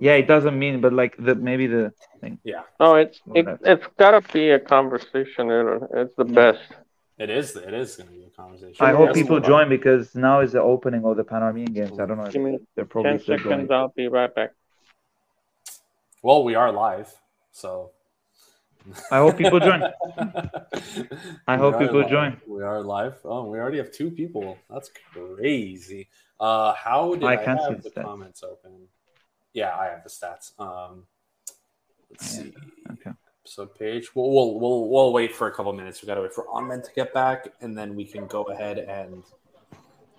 Yeah, it doesn't mean, but like the maybe the thing. Yeah, No, it's it, it's gotta be a conversation. It- It's the Yeah. best. it is. It is going to be a conversation. I hope people move on. join because now is the opening of the Pan Armenian games. I don't know. If Give me they're probably ten still seconds. going. I'll be right back. Well, we are live, so. I hope people join. I hope people live. join. We are live. Oh, we already have two people. That's crazy. Uh, how did I I, can't see have the the stats. comments open? Yeah, I have the stats. Um, let's Yeah, see. Okay. episode page. We'll, we'll we'll we'll wait for a couple minutes. We gotta wait for Ahmed to get back, and then we can go ahead and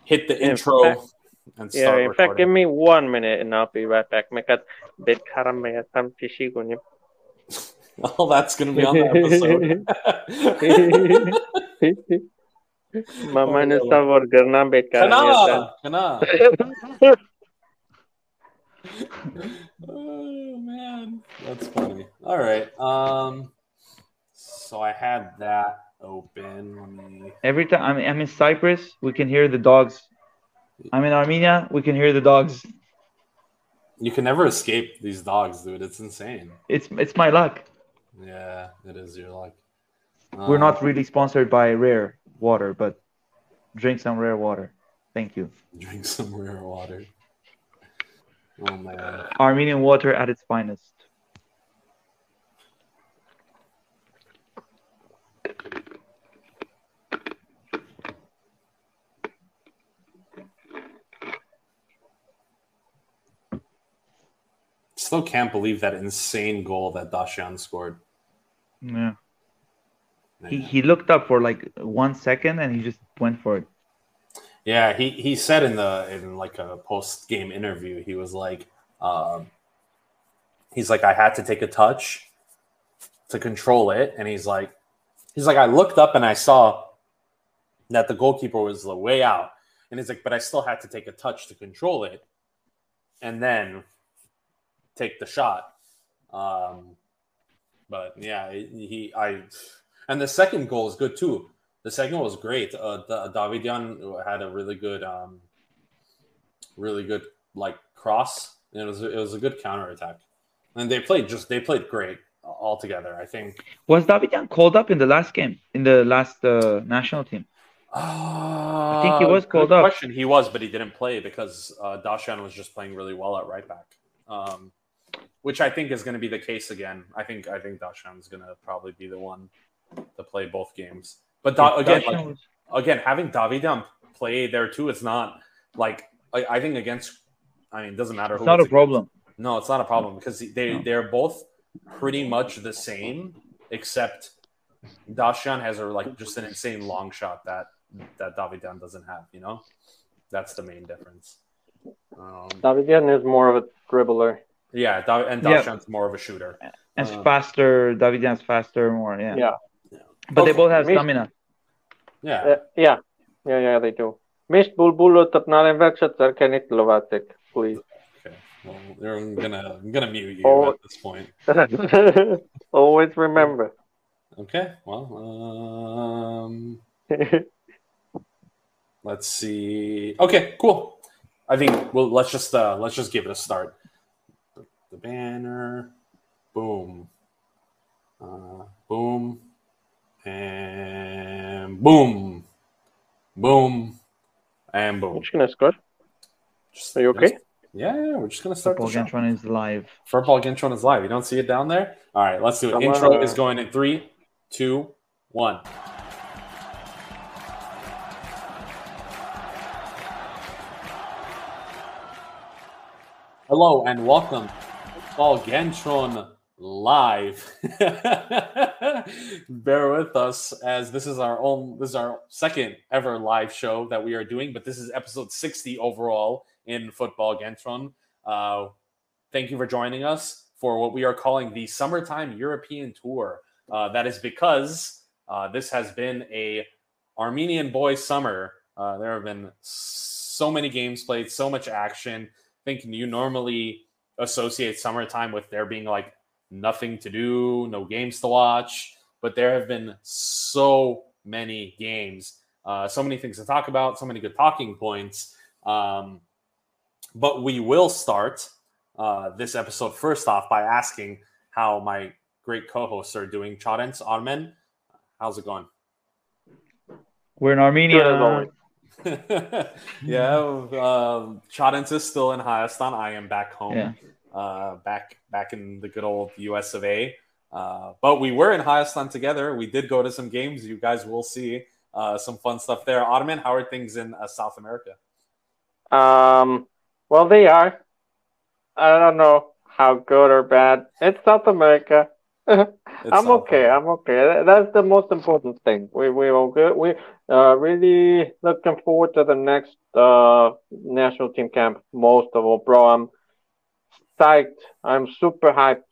hit the In intro fact- and Yeah, start in fact, give me one minute and I'll be right back. Mekat bedkaram megatam tishigunim. Oh, that's gonna be on the episode. Maman stavor garna bedkaram Kana, kana. oh man, that's funny. All right. Um, so I had that open. Me. Every time I'm, I'm in Cyprus, we can hear the dogs. I'm in Armenia, we can hear the dogs. You can never escape these dogs, dude. It's insane. It's it's my luck. Yeah, it is your luck. We're Um, not really sponsored by Rare Water, but drink some Rare Water. Thank you. drink some rare water. Oh man. Uh, Armenian water at its finest. Still can't believe that insane goal that Dashan scored. Yeah. He he looked up for like one second and he just went for it. Yeah, he, he said in the in like a post game interview, he was like, um, he's like, I had to take a touch to control it, and he's like, he's like, I looked up and I saw that the goalkeeper was the way out, and he's like, but I still had to take a touch to control it, and then take the shot. Um, but yeah, he I, and the second goal is good too. The second was great. Uh, Da- Davidian had a really good, um, really good like cross. And it was it was a good counter attack, and they played just they played great altogether. I think. Was Davidian called up in the last game in the last uh, national team? I think he was called up. Question: He was, but he didn't play because uh, Dashan was just playing really well at right back. Um, which I think is going to be the case again. I think I think Dashan is going to probably be the one to play both games. But da- again, Dacian like, was- again, having Davidian play there too, it's not like I, I think against. I mean, it doesn't matter. it's who not a it's problem. No, it's not a problem because they No. they're both pretty much the same, except Dashan has a like just an insane long shot that that Davidian doesn't have. You know, that's the main difference. Um, Davidian is more of a dribbler. yeah, Da- and Yeah. More of a shooter. And Uh, faster, Davidian's faster, more. Yeah. Yeah. But they both have Me- stamina. Yeah, Uh, yeah, yeah, yeah, they do. Mish bulbulo tapnalen vecha tsarkenit lovatek, please. okay. Well, I'm gonna I'm gonna mute you Oh. at this point. Always remember. Okay. Well, um, let's see. Okay, cool. I think well, let's just uh, let's just give it a start. The, the banner, boom, uh, boom, and boom, boom, and boom. Which gonna score? Just- Are you okay? Yeah, yeah. We're just gonna start Football the show. Gantron is live. Football Gintron is live. You don't see it down there? All right, let's do it. Come Intro on. is going in three, two, one. Hello and welcome to Football Gantron live. Bear with us as this is our own this is our second ever live show that we are doing, but this is episode 60 overall in Football Gantron. Uh, thank you for joining us for what we are calling the summertime European tour. Uh, that is because uh, this has been a Armenian boy summer. Uh, there have been so many games played, so much action. I think you normally associate summertime with there being like nothing to do, no games to watch, but there have been so many games, uh, so many things to talk about, so many good talking points. Um, but we will start uh, this episode first off by asking how my great co-hosts are doing. Chadens, Armen, how's it going? We're in Armenia. Good as always. yeah, um, Chadens is still in Hayastan. I am back home, Yeah. Uh, back back in the good old U.S. of A. Uh, but we were in Hayastan together. We did go to some games. You guys will see uh, some fun stuff there. Ottoman, how are things in uh, South America? Um, well, they are. I don't know how good or bad. It's South America. It's I'm South okay. America. I'm okay. That's the most important thing. We we all good. We uh really looking forward to the next uh national team camp. Most of all, bro. I'm psyched. I'm super hyped.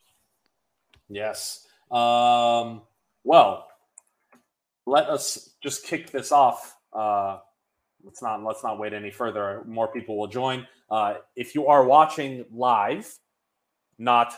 Yes. Um, well, let us just kick this off. Uh, let's not let's not wait any further. More people will join. Uh, if you are watching live, not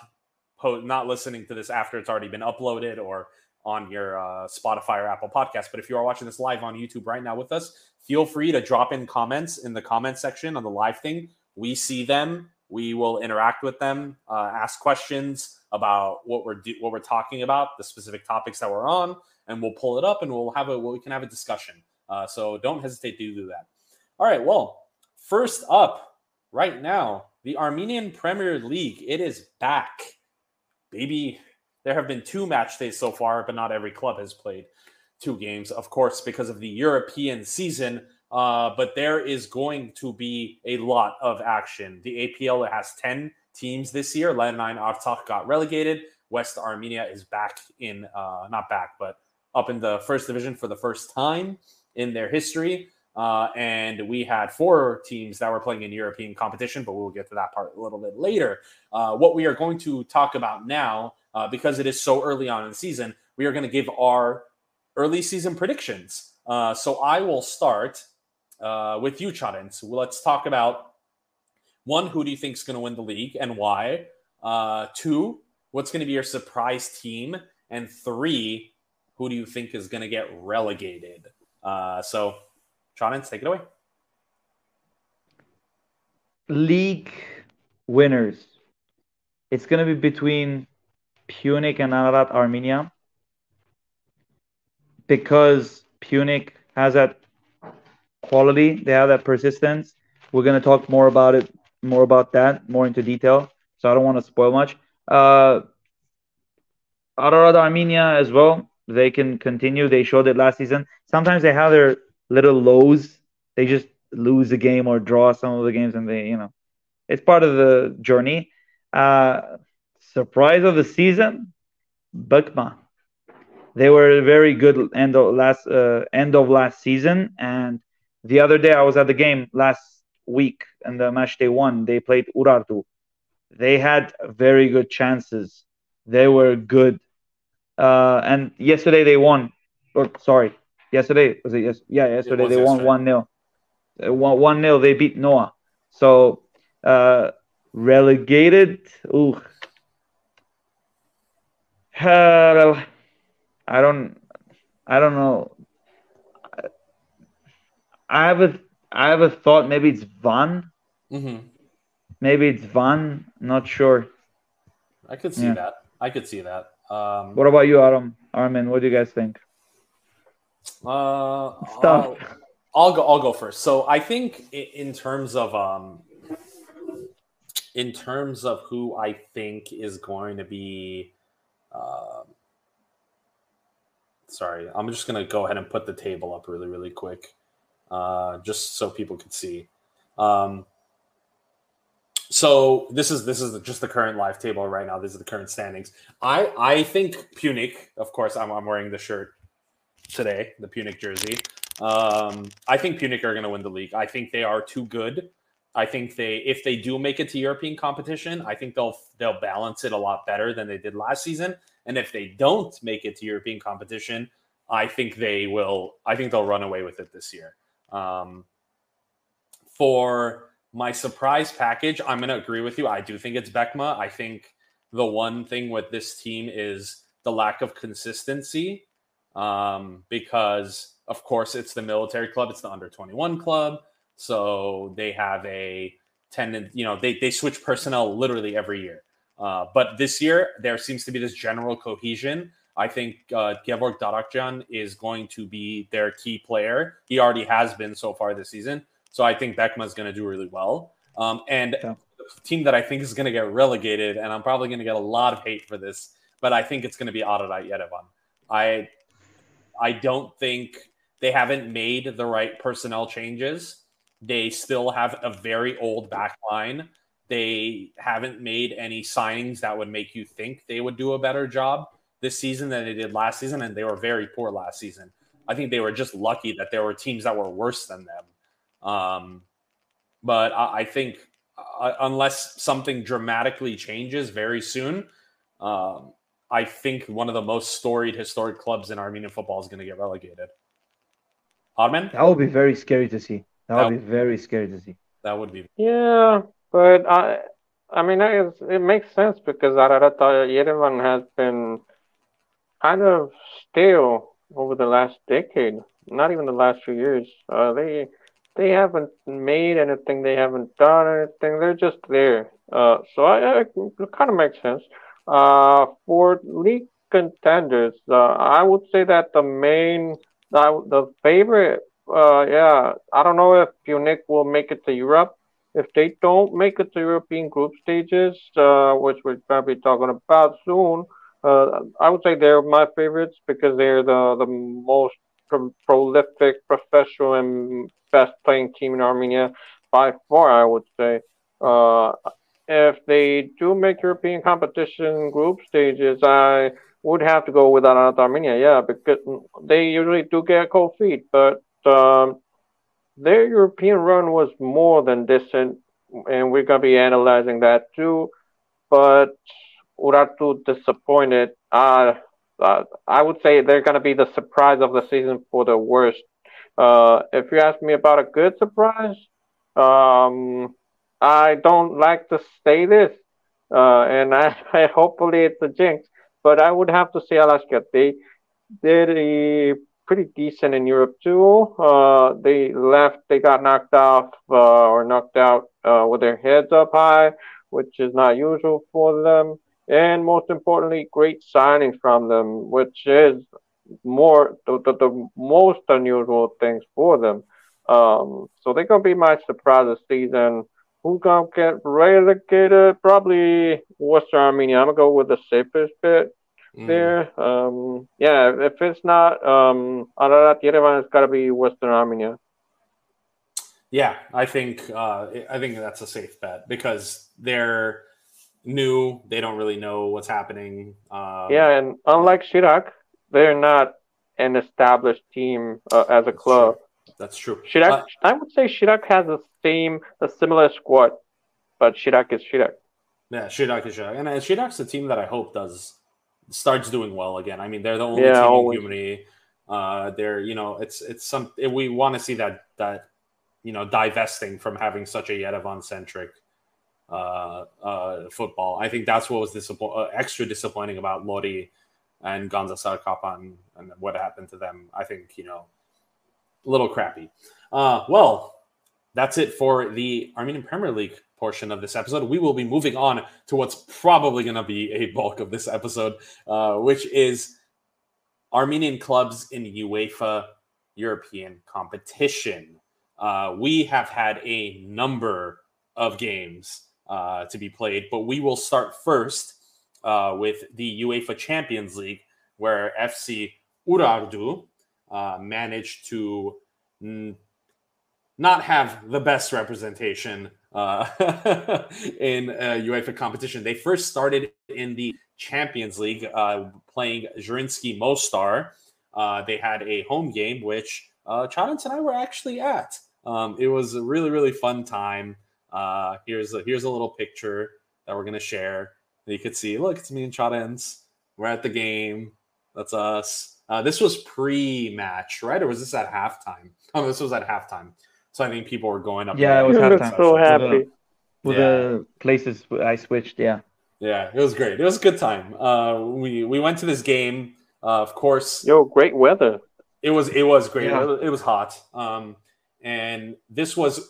po- not listening to this after it's already been uploaded or on your uh, Spotify or Apple Podcast, but if you are watching this live on YouTube right now with us, feel free to drop in comments in the comment section on the live thing. We see them. We will interact with them, uh, ask questions about what we're do- what we're talking about, the specific topics that we're on, and we'll pull it up and we'll have a we can have a discussion. Uh, so don't hesitate to do that. All right. Well, first up, right now, the Armenian Premier League. It is back, baby. There have been two match days so far, but not every club has played two games, of course, because of the European season. Uh, but there is going to be a lot of action. The APL has 10 teams this year. Lernayin Artsakh got relegated. West Armenia is back in, uh, not back, but up in the first division for the first time in their history. Uh, and we had four teams that were playing in European competition, but we'll get to that part a little bit later. Uh, what we are going to talk about now, uh, because it is so early on in the season, we are going to give our early season predictions. Uh, so I will start uh, with you, Chadens. Let's talk about one, who do you think is going to win the league and why? Uh, two, what's going to be your surprise team? And three, who do you think is going to get relegated? Uh, so, Chadens, take it away. League winners. It's going to be between Pyunik and Ararat Armenia because Pyunik has that quality, they have that persistence. We're to talk more about it, more about that, more into detail. So I don't want to spoil much. Uh, Ararat Armenia as well. They can continue. They showed it last season. Sometimes they have their little lows. They just lose a game or draw some of the games, and they, you know, it's part of the journey. Uh, surprise of the season, Bakma. They were very good end of last uh, end of last season, and the other day I was at the game last week, and the match they won. They played Urartu. They had very good chances. They were good, uh, and yesterday they won. Or sorry, yesterday was it? Yes, yeah, yesterday they won one 0 One one 0 They beat Noah. So uh, relegated. Ooh. Uh, I don't. I don't know. I have a. I have a thought. Maybe it's Van. Mm-hmm. Maybe it's Van. Not sure. I could see Yeah. that. I could see that. Um, What about you, Adam? Armin, what do you guys think? Uh. I'll, I'll go. I'll go first. So I think in terms of um, in terms of who I think is going to be, um, sorry, I'm just gonna go ahead and put the table up really, really quick, uh, just so people can see. Um, so this is this is just the current live table right now. These are the current standings. I I think Pyunik, of course, I'm, I'm wearing the shirt today, the Pyunik jersey. Um, I think Pyunik are going to win the league. I think they are too good. I think they, if they do make it to European competition, I think they'll they'll balance it a lot better than they did last season. And if they don't make it to European competition, I think they will. I think they'll run away with it this year. Um, for my surprise package, I'm going to agree with you. I do think it's Beckma. I think the one thing with this team is the lack of consistency um, because, of course, it's the military club, it's the under 21 club. So they have a tend you know they they switch personnel literally every year. Uh, but this year there seems to be this general cohesion. I think uh, Gevorg Darakjan is going to be their key player. He already has been so far this season. So I think Beckma is going to do really well. Um, and yeah. the team that I think is going to get relegated, and I'm probably going to get a lot of hate for this, but I think it's going to be Ararat Yerevan. I I don't think they haven't made the right personnel changes. They still have a very old back line. They haven't made any signings that would make you think they would do a better job this season than they did last season, and they were very poor last season. I think they were just lucky that there were teams that were worse than them. Um, but I, I think uh, unless something dramatically changes very soon, um, I think one of the most storied historic clubs in Armenian football is going to get relegated. Armen? That would be very scary to see. That, that would be very scary to see. That would be. Yeah, but I, I mean, it makes sense because Ararat Yerevan has been kind of stale over the last decade. Not even the last few years. Uh, they they haven't made anything. They haven't done anything. They're just there. Uh, so I, I, it kind of makes sense. Uh, for league contenders, uh, I would say that the main, uh, the favorite, uh, yeah, I don't know if Pyunik will make it to Europe. If they don't make it to European group stages, uh, which we're probably talking about soon, uh, I would say they're my favorites because they're the the most pro- prolific, professional, and best playing team in Armenia by far. I would say. Uh, if they do make European competition group stages, I would have to go with Ararat Armenia, yeah, because they usually do get cold feet, but um, their European run was more than decent, and we're gonna be analyzing that too. But Urartu disappointed. Uh, uh, I would say they're gonna be the surprise of the season for the worst. Uh, if you ask me about a good surprise, um, I don't like to say this, uh, and I, I, hopefully it's a jinx, but I would have to say Alashkert. They did a pretty decent in Europe too. Uh, they left, they got knocked off uh, or knocked out uh, with their heads up high, which is not usual for them. And most importantly, great signings from them, which is more the, the, the most unusual things for them. Um, so they're gonna be my surprise this season who's gonna get relegated? Probably Western Armenia. I'm gonna go with the safest bet mm. there. Um, yeah, if it's not um, Ararat Yerevan, it's gotta be Western Armenia. Yeah, I think uh, I think that's a safe bet because they're new. They don't really know what's happening. Uh, yeah, and unlike Shirak, they're not an established team uh, as a club. True. That's true. Shirak, uh, I would say Shirak has the same, a similar squad, but Shirak is Shirak. Yeah, Shirak is Shirak, and uh, Shirak's the team that I hope does starts doing well again. I mean, they're the only yeah, team always. in Humidity. Uh, they're you know, it's it's some we want to see that that you know divesting from having such a Yerevan centric uh, uh, football. I think that's what was uh, extra disappointing about Lori and Gandzasar Kapan and what happened to them. I think you know a little crappy. Uh, well, that's it for the Armenian Premier League portion of this episode. We will be moving on to what's probably going to be a bulk of this episode, uh, which is Armenian clubs in UEFA European competition. Uh, we have had a number of games uh, to be played, but we will start first uh, with the UEFA Champions League, where FC Urartu uh, managed to n- not have the best representation uh, in UEFA competition. They first started in the Champions League uh, playing Zrinjski Mostar. They had a home game, which uh, and I were actually at. Um, it was a really, really fun time. Uh, here's a, here's a little picture that we're gonna share. You could see, look, it's me and Chadens. We're at the game. That's us. Uh, this was pre-match, right? Or was this at halftime? Oh, this was at halftime. So I think people were going up. Yeah, it was halftime. So happy with, the, yeah. the places I switched. Yeah. Yeah, it was great. It was a good time. Uh, we we went to this game. Uh, of course. Yo, great weather. It was it was great. Yeah. It, was, it was hot. Um, and this was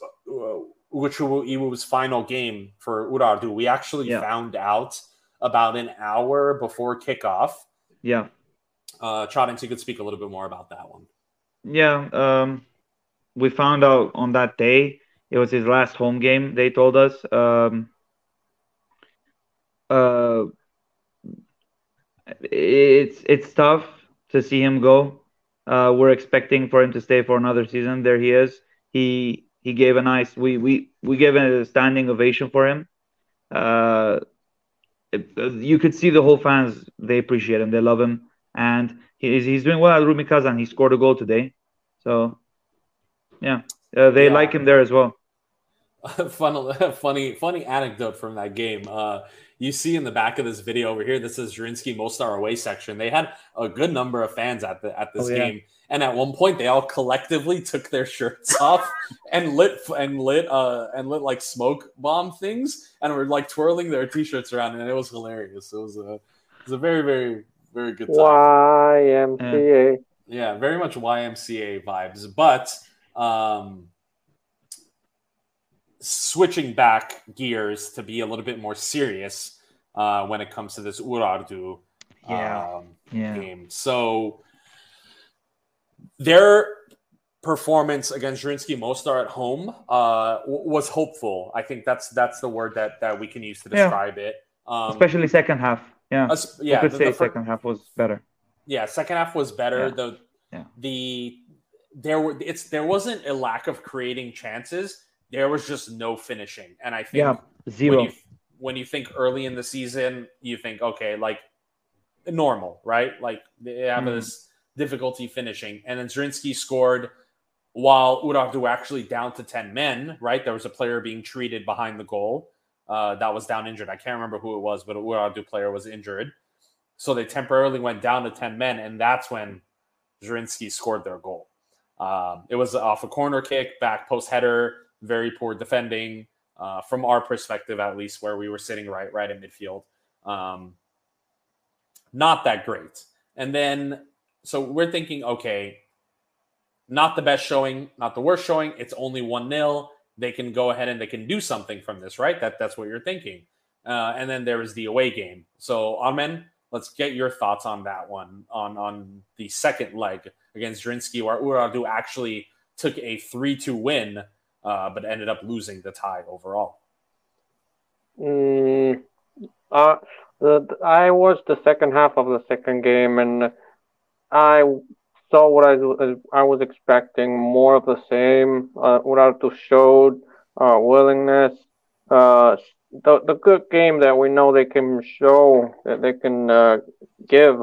Ugochukwu final game for Urartu, we actually Yeah. found out about an hour before kickoff. Yeah. Uh, Chadings, you could speak a little bit more about that one. Yeah, um, we found out on that day it was his last home game. They told us. Um, uh, it's it's tough to see him go. Uh, we're expecting for him to stay for another season. There he is. He he gave a nice. We we we gave a standing ovation for him. Uh, it- you could see the whole fans. They appreciate him. They love him, and he's he's doing well at Rubin Kazan. He scored a goal today. So, yeah, uh, they Yeah. like him there as well. Fun, funny, funny anecdote from that game. Uh, you see in the back of this video over here, this is Zrinjski Mostar away section. They had a good number of fans at the at this Oh, yeah. game, and at one point they all collectively took their shirts off and lit and lit uh and lit like smoke bomb things and were like twirling their t-shirts around, and it was hilarious. It was a it was a very very very good time. YMCA. Yeah, very much YMCA vibes, but um, switching back gears to be a little bit more serious uh, when it comes to this Urartu Yeah. um, Yeah, game. So their performance against Zrinjski Mostar at home uh, was hopeful. I think that's that's the word that that we can use to Yeah. describe it. Um, especially second half. Yeah, us- yeah, you could the- say the second half was better. yeah, second half was better. Yeah. The Yeah. the there were it's there wasn't a lack of creating chances. There was just no finishing, and I think Yeah, when zero. you when you think early in the season, you think okay, like normal, right? Like they have Mhm. this difficulty finishing, and then Zrinjski scored while Urartu were actually down to ten men. Right, there was a player being treated behind the goal uh, that was down injured. I can't remember who it was, but a player was injured. So they temporarily went down to 10 men, and that's when Zrinjski scored their goal. Um, it was off a corner kick, back post header, very poor defending uh, from our perspective, at least, where we were sitting right, right in midfield. Um, not that great. And then, so we're thinking, okay, not the best showing, not the worst showing. It's only 1 nil. They can go ahead and they can do something from this, right? That That's what you're thinking. Uh, and then there is the away game. So, Amen, let's get your thoughts on that one, on, on the second leg against Zrinjski, where Urartu actually took a 3 2 win, uh, but ended up losing the tie overall. Mm, uh, the- I watched the second half of the second game, and I saw what I was- I was expecting more of the same. Uh, Urartu showed uh, willingness. Uh, the the good game that we know they can show that they can uh, give,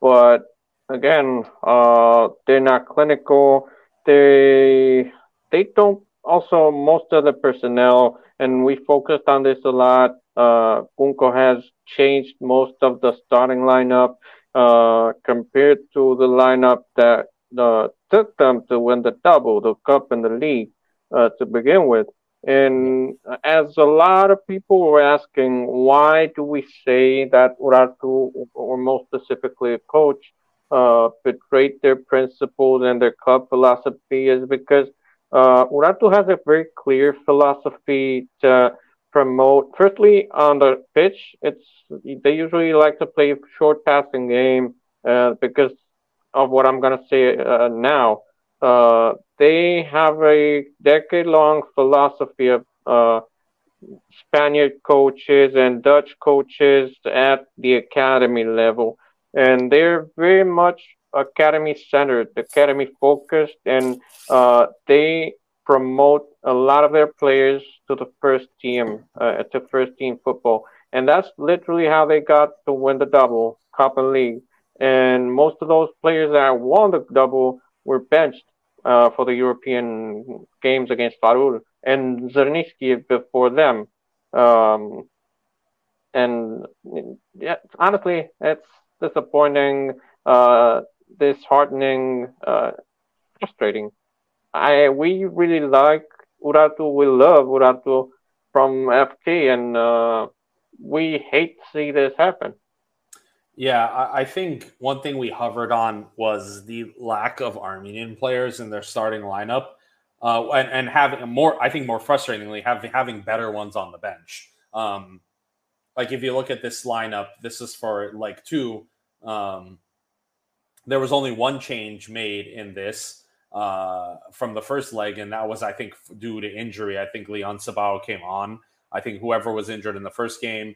but again, uh, they're not clinical. They they don't. Also, most of the personnel and we focused on this a lot. Uh, has changed most of the starting lineup uh, compared to the lineup that uh, took them to win the double, the cup, and the league uh, to begin with. And as a lot of people were asking, why do we say that Urartu, or more specifically a coach, uh, betrayed their principles and their club philosophy, is because uh, has a very clear philosophy to promote. Firstly, on the pitch, it's they usually like to play short passing game uh, because of what I'm gonna say uh, now. Uh, they have a decade-long philosophy of uh, Spaniard coaches and Dutch coaches at the academy level, and they're very much academy centered, academy focused, and uh, they promote a lot of their players to the first team, uh, to first team football, and that's literally how they got to win the double cup and league. And most of those players that won the double were benched uh, for the European games against Farul and Zrinjski before them. Um, and yeah, honestly, it's disappointing, uh, disheartening, uh, frustrating. I we really like Urartu. We love Urartu from FK, and uh, we hate to see this happen. Yeah, I, I think one thing we hovered on was the lack of Armenian players in their starting lineup. uh, and, and having more, I think more frustratingly, having having better ones on the bench. Um, like if you look at this lineup, this is for like two. Um, there was only one change made in this uh, from the first leg, and that was, I think, due to injury. I think Leon Sabao came on. I think whoever was injured in the first game,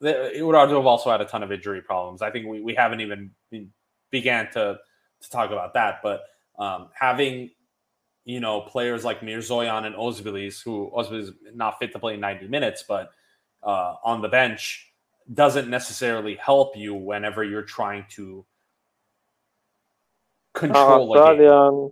it would have also had a ton of injury problems. I think we, we haven't even began to to talk about that, but um, having you know players like Mirzoyan and Özbiliz, who Özbiliz not fit to play 90 minutes, but uh, on the bench doesn't necessarily help you whenever you're trying to control uh, a game.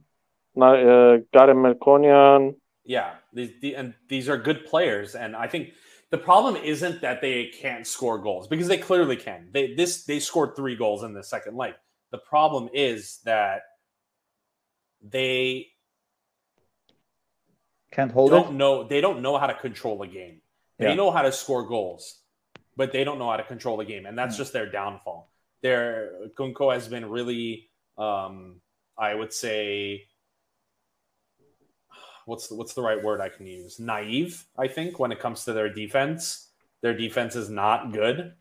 Uh, Melkonian. Yeah, these, the, and these are good players, and I think the problem isn't that they can't score goals because they clearly can. They this they scored three goals in the second leg. The problem is that they can't hold don't it. know they don't know how to control a game. They yeah. know how to score goals, but they don't know how to control the game, and that's mm. just their downfall. Their Gunko has been really, um, I would say, what's the, what's the right word I can use? Naive, I think, when it comes to their defense. Their defense is not good,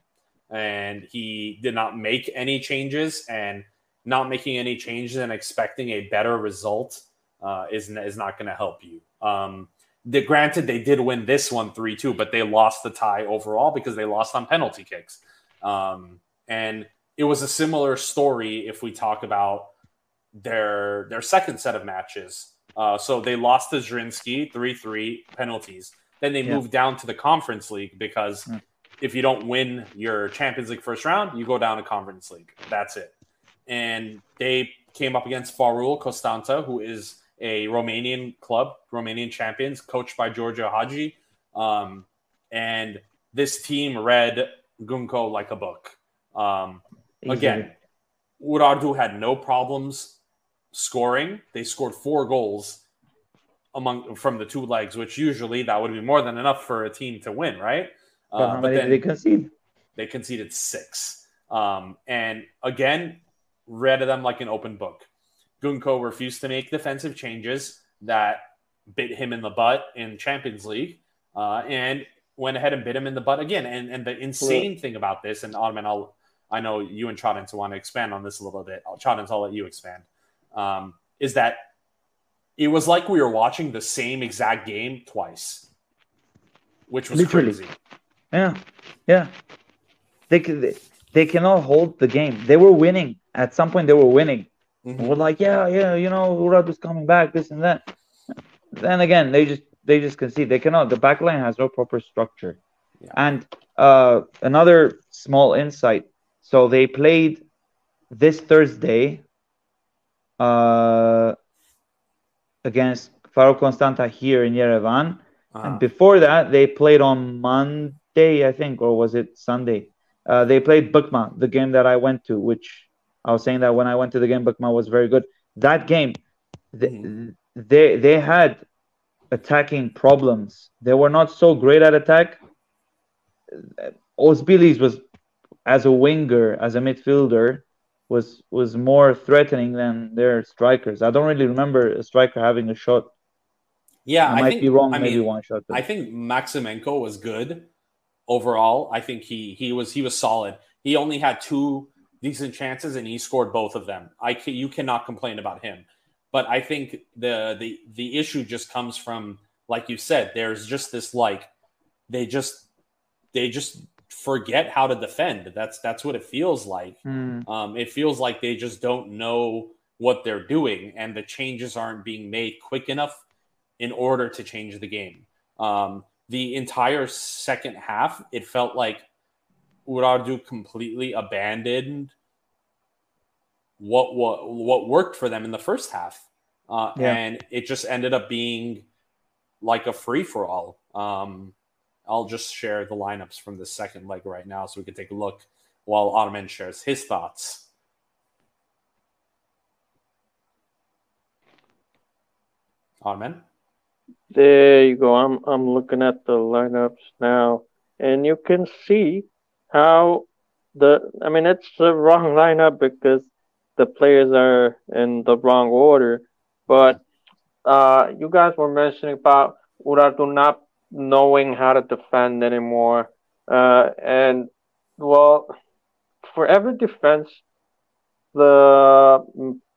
and he did not make any changes, and not making any changes and expecting a better result uh, is is not going to help you. Um, the, granted, they did win this one 3 2, but they lost the tie overall because they lost on penalty kicks. Um, and it was a similar story if we talk about their their second set of matches. Uh, so they lost to Zrinjski 3 3 penalties. Then they yeah. moved down to the Conference League because yeah. if you don't win your Champions League first round, you go down to Conference League. That's it. And they came up against Farul Constanta, who is a Romanian club, Romanian champions, coached by Gheorghe Hagi. Um, and this team read Gunko like a book. Um, again, Urartu had no problems scoring. They scored four goals among from the two legs, which usually that would be more than enough for a team to win, right? Uh, but then they conceded. They conceded six. Um, and again, read them like an open book. Gunko refused to make defensive changes that bit him in the butt in Champions League, uh, and went ahead and bit him in the butt again. And and the insane yeah. thing about this, and Ottoman, I'll I know you and Chadens want to expand on this a little bit. Chadens, I'll let you expand. Um, is that it was like we were watching the same exact game twice, which was Literally. crazy. Yeah, yeah. They, they they cannot hold the game. They were winning at some point. They were winning, Mm-hmm. We're like, yeah, yeah, you know, Urad is coming back, this and that. Then again, they just they just concede. They cannot. The backline has no proper structure. Yeah. And uh, another small insight. So they played this Thursday uh, against Farul Constanta here in Yerevan. Uh-huh. And before that, they played on Monday, I think, or was it Sunday? Uh, they played Bukma, the game that I went to, which I was saying that when I went to the game, Bukma was very good. That game, they, mm-hmm. they they had attacking problems. They were not so great at attack. Özbiliz was as a winger, as a midfielder, was was more threatening than their strikers. I don't really remember a striker having a shot. Yeah, I, I might think, be wrong. I maybe mean, one shot. But... I think Maximenko was good overall. I think he he was he was solid. He only had two decent chances, and he scored both of them. I can, you cannot complain about him. But I think the the the issue just comes from, like you said, there's just this like they just they just forget how to defend. That's that's what it feels like. Mm. Um, it feels like they just don't know what they're doing, and the changes aren't being made quick enough in order to change the game. Um, the entire second half, it felt like Urartu completely abandoned what what what worked for them in the first half, uh, yeah. and it just ended up being like a free for all. Um, I'll just share the lineups from the second leg right now, so we can take a look while Ottoman shares his thoughts. Ottoman. There you go. I'm I'm looking at the lineups now, and you can see how the. I mean, it's the wrong lineup because the players are in the wrong order. But uh, you guys were mentioning about Urartu not knowing how to defend anymore. Uh, and well, for every defense, the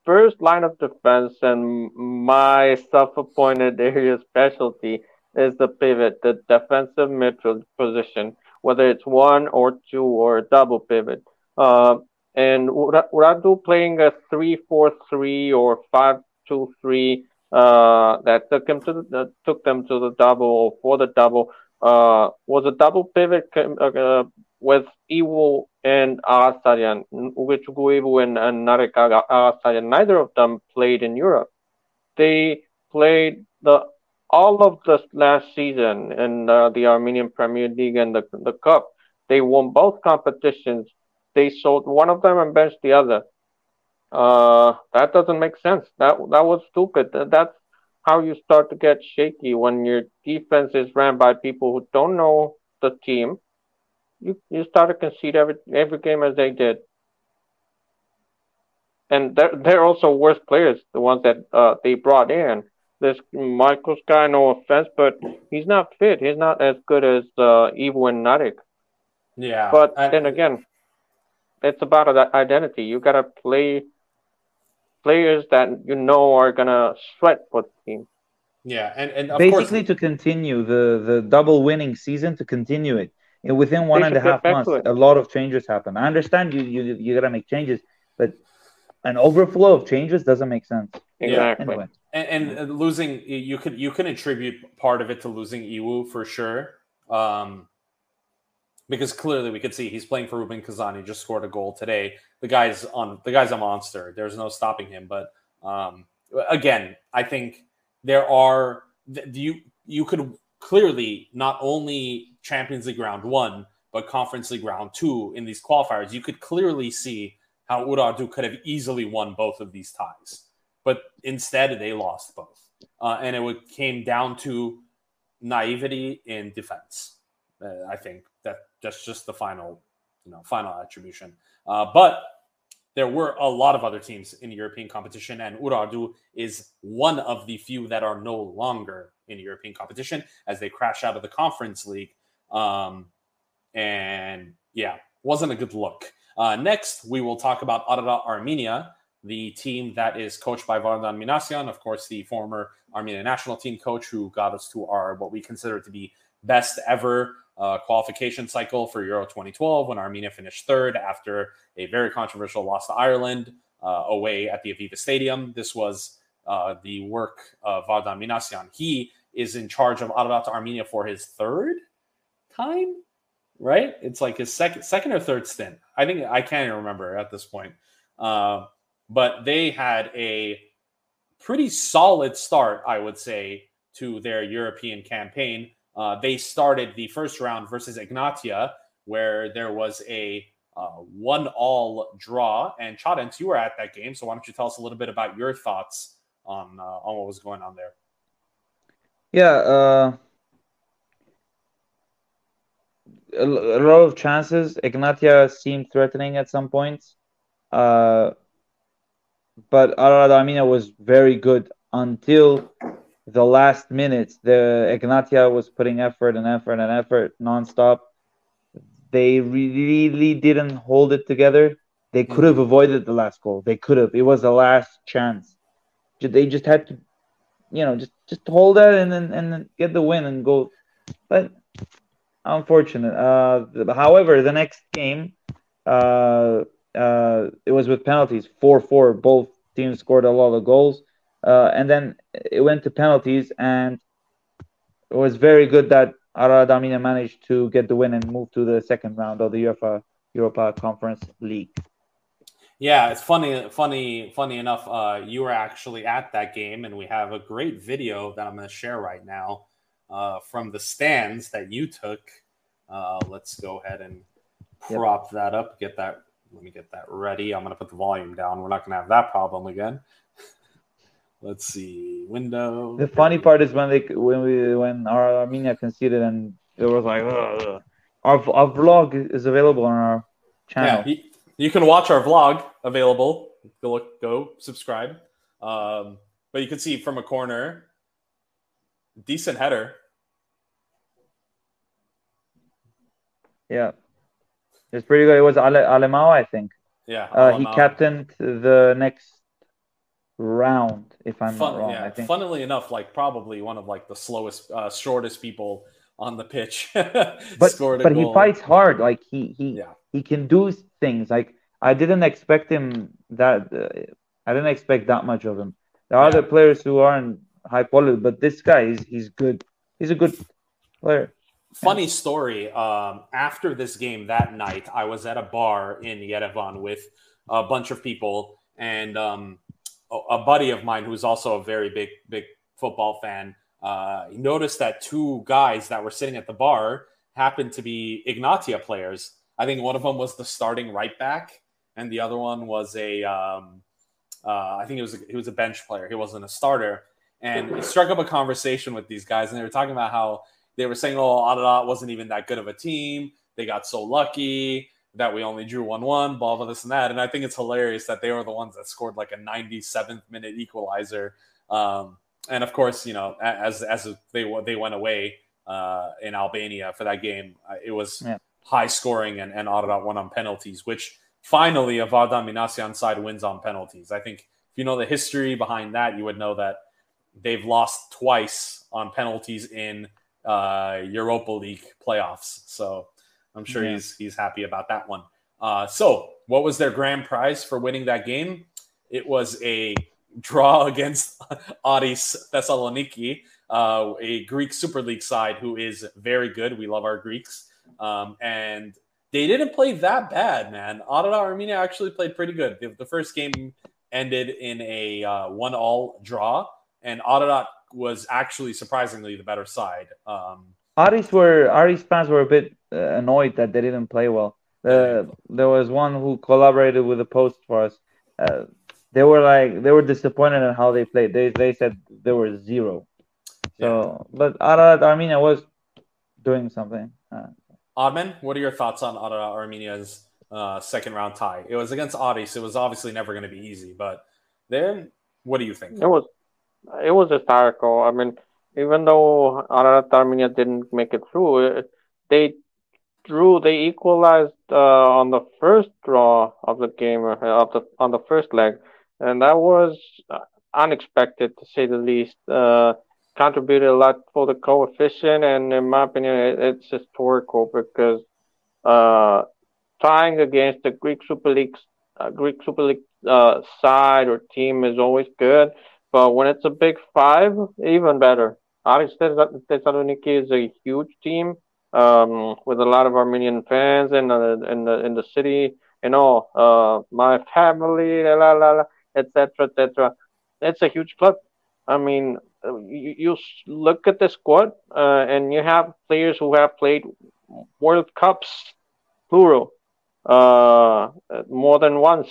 first line of defense and my self-appointed area specialty is the pivot, the defensive midfield position, whether it's one or two or a double pivot. Uh, and Urartu playing a 3-4-3 or 5-2-3 uh, that took him to the, took them to the double or for the double uh, was a double pivot uh, with Iwu and Arasarian, which Guivu and, and Nareka Arasarian, neither of them played in Europe. They played the all of the last season in uh, the Armenian Premier League and the, the Cup. They won both competitions. They sold one of them and benched the other. Uh, that doesn't make sense. That that was stupid. That's how you start to get shaky when your defense is ran by people who don't know the team. You you start to concede every every game as they did, and they're they're also worse players. The ones that uh, they brought in. This Michael Sky, no offense, but he's not fit. He's not as good as uh, Ivo and Narek. Yeah, but I, then again, it's about identity. You gotta play players that you know are gonna sweat for the team. Yeah, and, and basically course, to continue the the double winning season to continue it. You know, within one and a half months, a lot of changes happen. I understand you you you gotta make changes, but an overflow of changes doesn't make sense. Exactly. Anyway. And, and, losing you could you can attribute part of it to losing Iwu for sure. Um, because clearly we could see he's playing for Rubin Kazan. He just scored a goal today. The guy's on the guy's a monster. There's no stopping him. But um, again, I think there are you you could clearly not only Champions League round one, but Conference League round two in these qualifiers. You could clearly see how Urartu could have easily won both of these ties, but instead they lost both, uh, and it would, came down to naivety in defense. Uh, I think that that's just the final, you know, final attribution. Uh, but there were a lot of other teams in European competition, and Urartu is one of the few that are no longer in European competition as they crash out of the Conference League. Um, and yeah, wasn't a good look. Uh, next, we will talk about Ararat Armenia, the team that is coached by Vardan Minasyan, of course, the former Armenian national team coach who got us to our what we consider to be best ever uh, qualification cycle for Euro 2012 when Armenia finished third after a very controversial loss to Ireland uh, away at the Aviva Stadium. This was uh, the work of Vardan Minasyan. He is in charge of Ararat Armenia for his third time, right? It's like his second, second or third stint. I think I can't even remember at this point. Uh, but they had a pretty solid start, I would say, to their European campaign. Uh, they started the first round versus Egnatia, where there was a uh, one all draw. And Chadens, you were at that game, so why don't you tell us a little bit about your thoughts on uh, on what was going on there? Yeah, uh, a, lot of chances. Egnatia seemed threatening at some points, uh, but Ararat Armenia was very good until the last minutes, the Egnatia was putting effort and effort and effort nonstop. They really didn't hold it together. They could have avoided the last goal. They could have. It was the last chance. They just had to, you know, just just hold that and then and then get the win and go. But unfortunate. Uh, however, the next game, uh, uh, it was with penalties, four four. Both teams scored a lot of goals. Uh, and then it went to penalties, and it was very good that Ararat Armenia managed to get the win and move to the second round of the UEFA Europa Conference League. Yeah, it's funny, funny, funny enough. Uh, you were actually at that game, and we have a great video that I'm going to share right now uh, from the stands that you took. Uh, let's go ahead and prop yep. that up. Get that. Let me get that ready. I'm going to put the volume down. We're not going to have that problem again. Let's see, window. The funny part is when they when we when our Armenia conceded and it was like Ugh. our our vlog is available on our channel. Yeah, you, you can watch our vlog available. Go look, go subscribe. Um, but you can see from a corner, decent header. Yeah, it's pretty good. It was Ale- Alemão, I think. Yeah, Uh, he captained the next round, if I'm Fun, not wrong. yeah, I think. funnily enough, like probably one of like the slowest, uh, shortest people on the pitch. but scored a but he fights hard. Like he he Yeah. he can do things. Like I didn't expect him that. Uh, I didn't expect that much of him. There are Yeah. other players who aren't high quality, but this guy is he's good. He's a good player. Funny story. Um, after this game that night, I was at a bar in Yerevan with a bunch of people, and um, a, buddy of mine who's also a very big, big football fan. Uh, noticed that two guys that were sitting at the bar happened to be Egnatia players. I think one of them was the starting right back, and the other one was a. Um, uh, I think he was a, he was a bench player. He wasn't a starter, and it struck up a conversation with these guys, and they were talking about how they were saying, "Oh, Ararat wasn't even that good of a team. They got so lucky that we only drew one-one." Blah blah this and that. And I think it's hilarious that they were the ones that scored like a 97th minute equalizer. Um, and of course, you know, as as they they went away uh, in Albania for that game, uh, it was Yeah. high scoring, and and Ararat won on penalties, which finally a Minasian side wins on penalties. I think if you know the history behind that, you would know that they've lost twice on penalties in uh, Europa League playoffs. So I'm sure Yeah. he's he's happy about that one. Uh, so what was their grand prize for winning that game? It was a draw against Aris Thessaloniki, uh, a Greek Super League side who is very good. We love our Greeks, um, and they didn't play that bad, man. Ararat Armenia actually played pretty good. The, the first game ended in a uh, one-all draw, and Ararat was actually surprisingly the better side. Um, Aris were Aris fans were a bit annoyed that they didn't play well. Uh, there was one who collaborated with the post for us. Uh, they were like they were disappointed in how they played. They they said they were zero. So, but Ararat Armenia was doing something. Uh, Admin, what are your thoughts on Ararat Armenia's uh, second round tie? It was against Aris. It was obviously never going to be easy, but then what do you think? It was it was historical. I mean, even though Ararat Armenia didn't make it through, it, they drew. They equalized uh, on the first draw of the game uh, of the on the first leg, and that was uh, unexpected to say the least. Uh, contributed a lot for the coefficient, and in my opinion, it, it's historical because uh, tying against the Greek Super League, uh, Greek Super League side or team is always good. But when it's a big five, even better. Aris Thessaloniki is a huge team um, with a lot of Armenian fans in the in the in the city. You know, uh, my family, la la la, etc. etc. It's a huge club. I mean, you, you look at the squad, uh, and you have players who have played World Cups, plural, uh, more than once.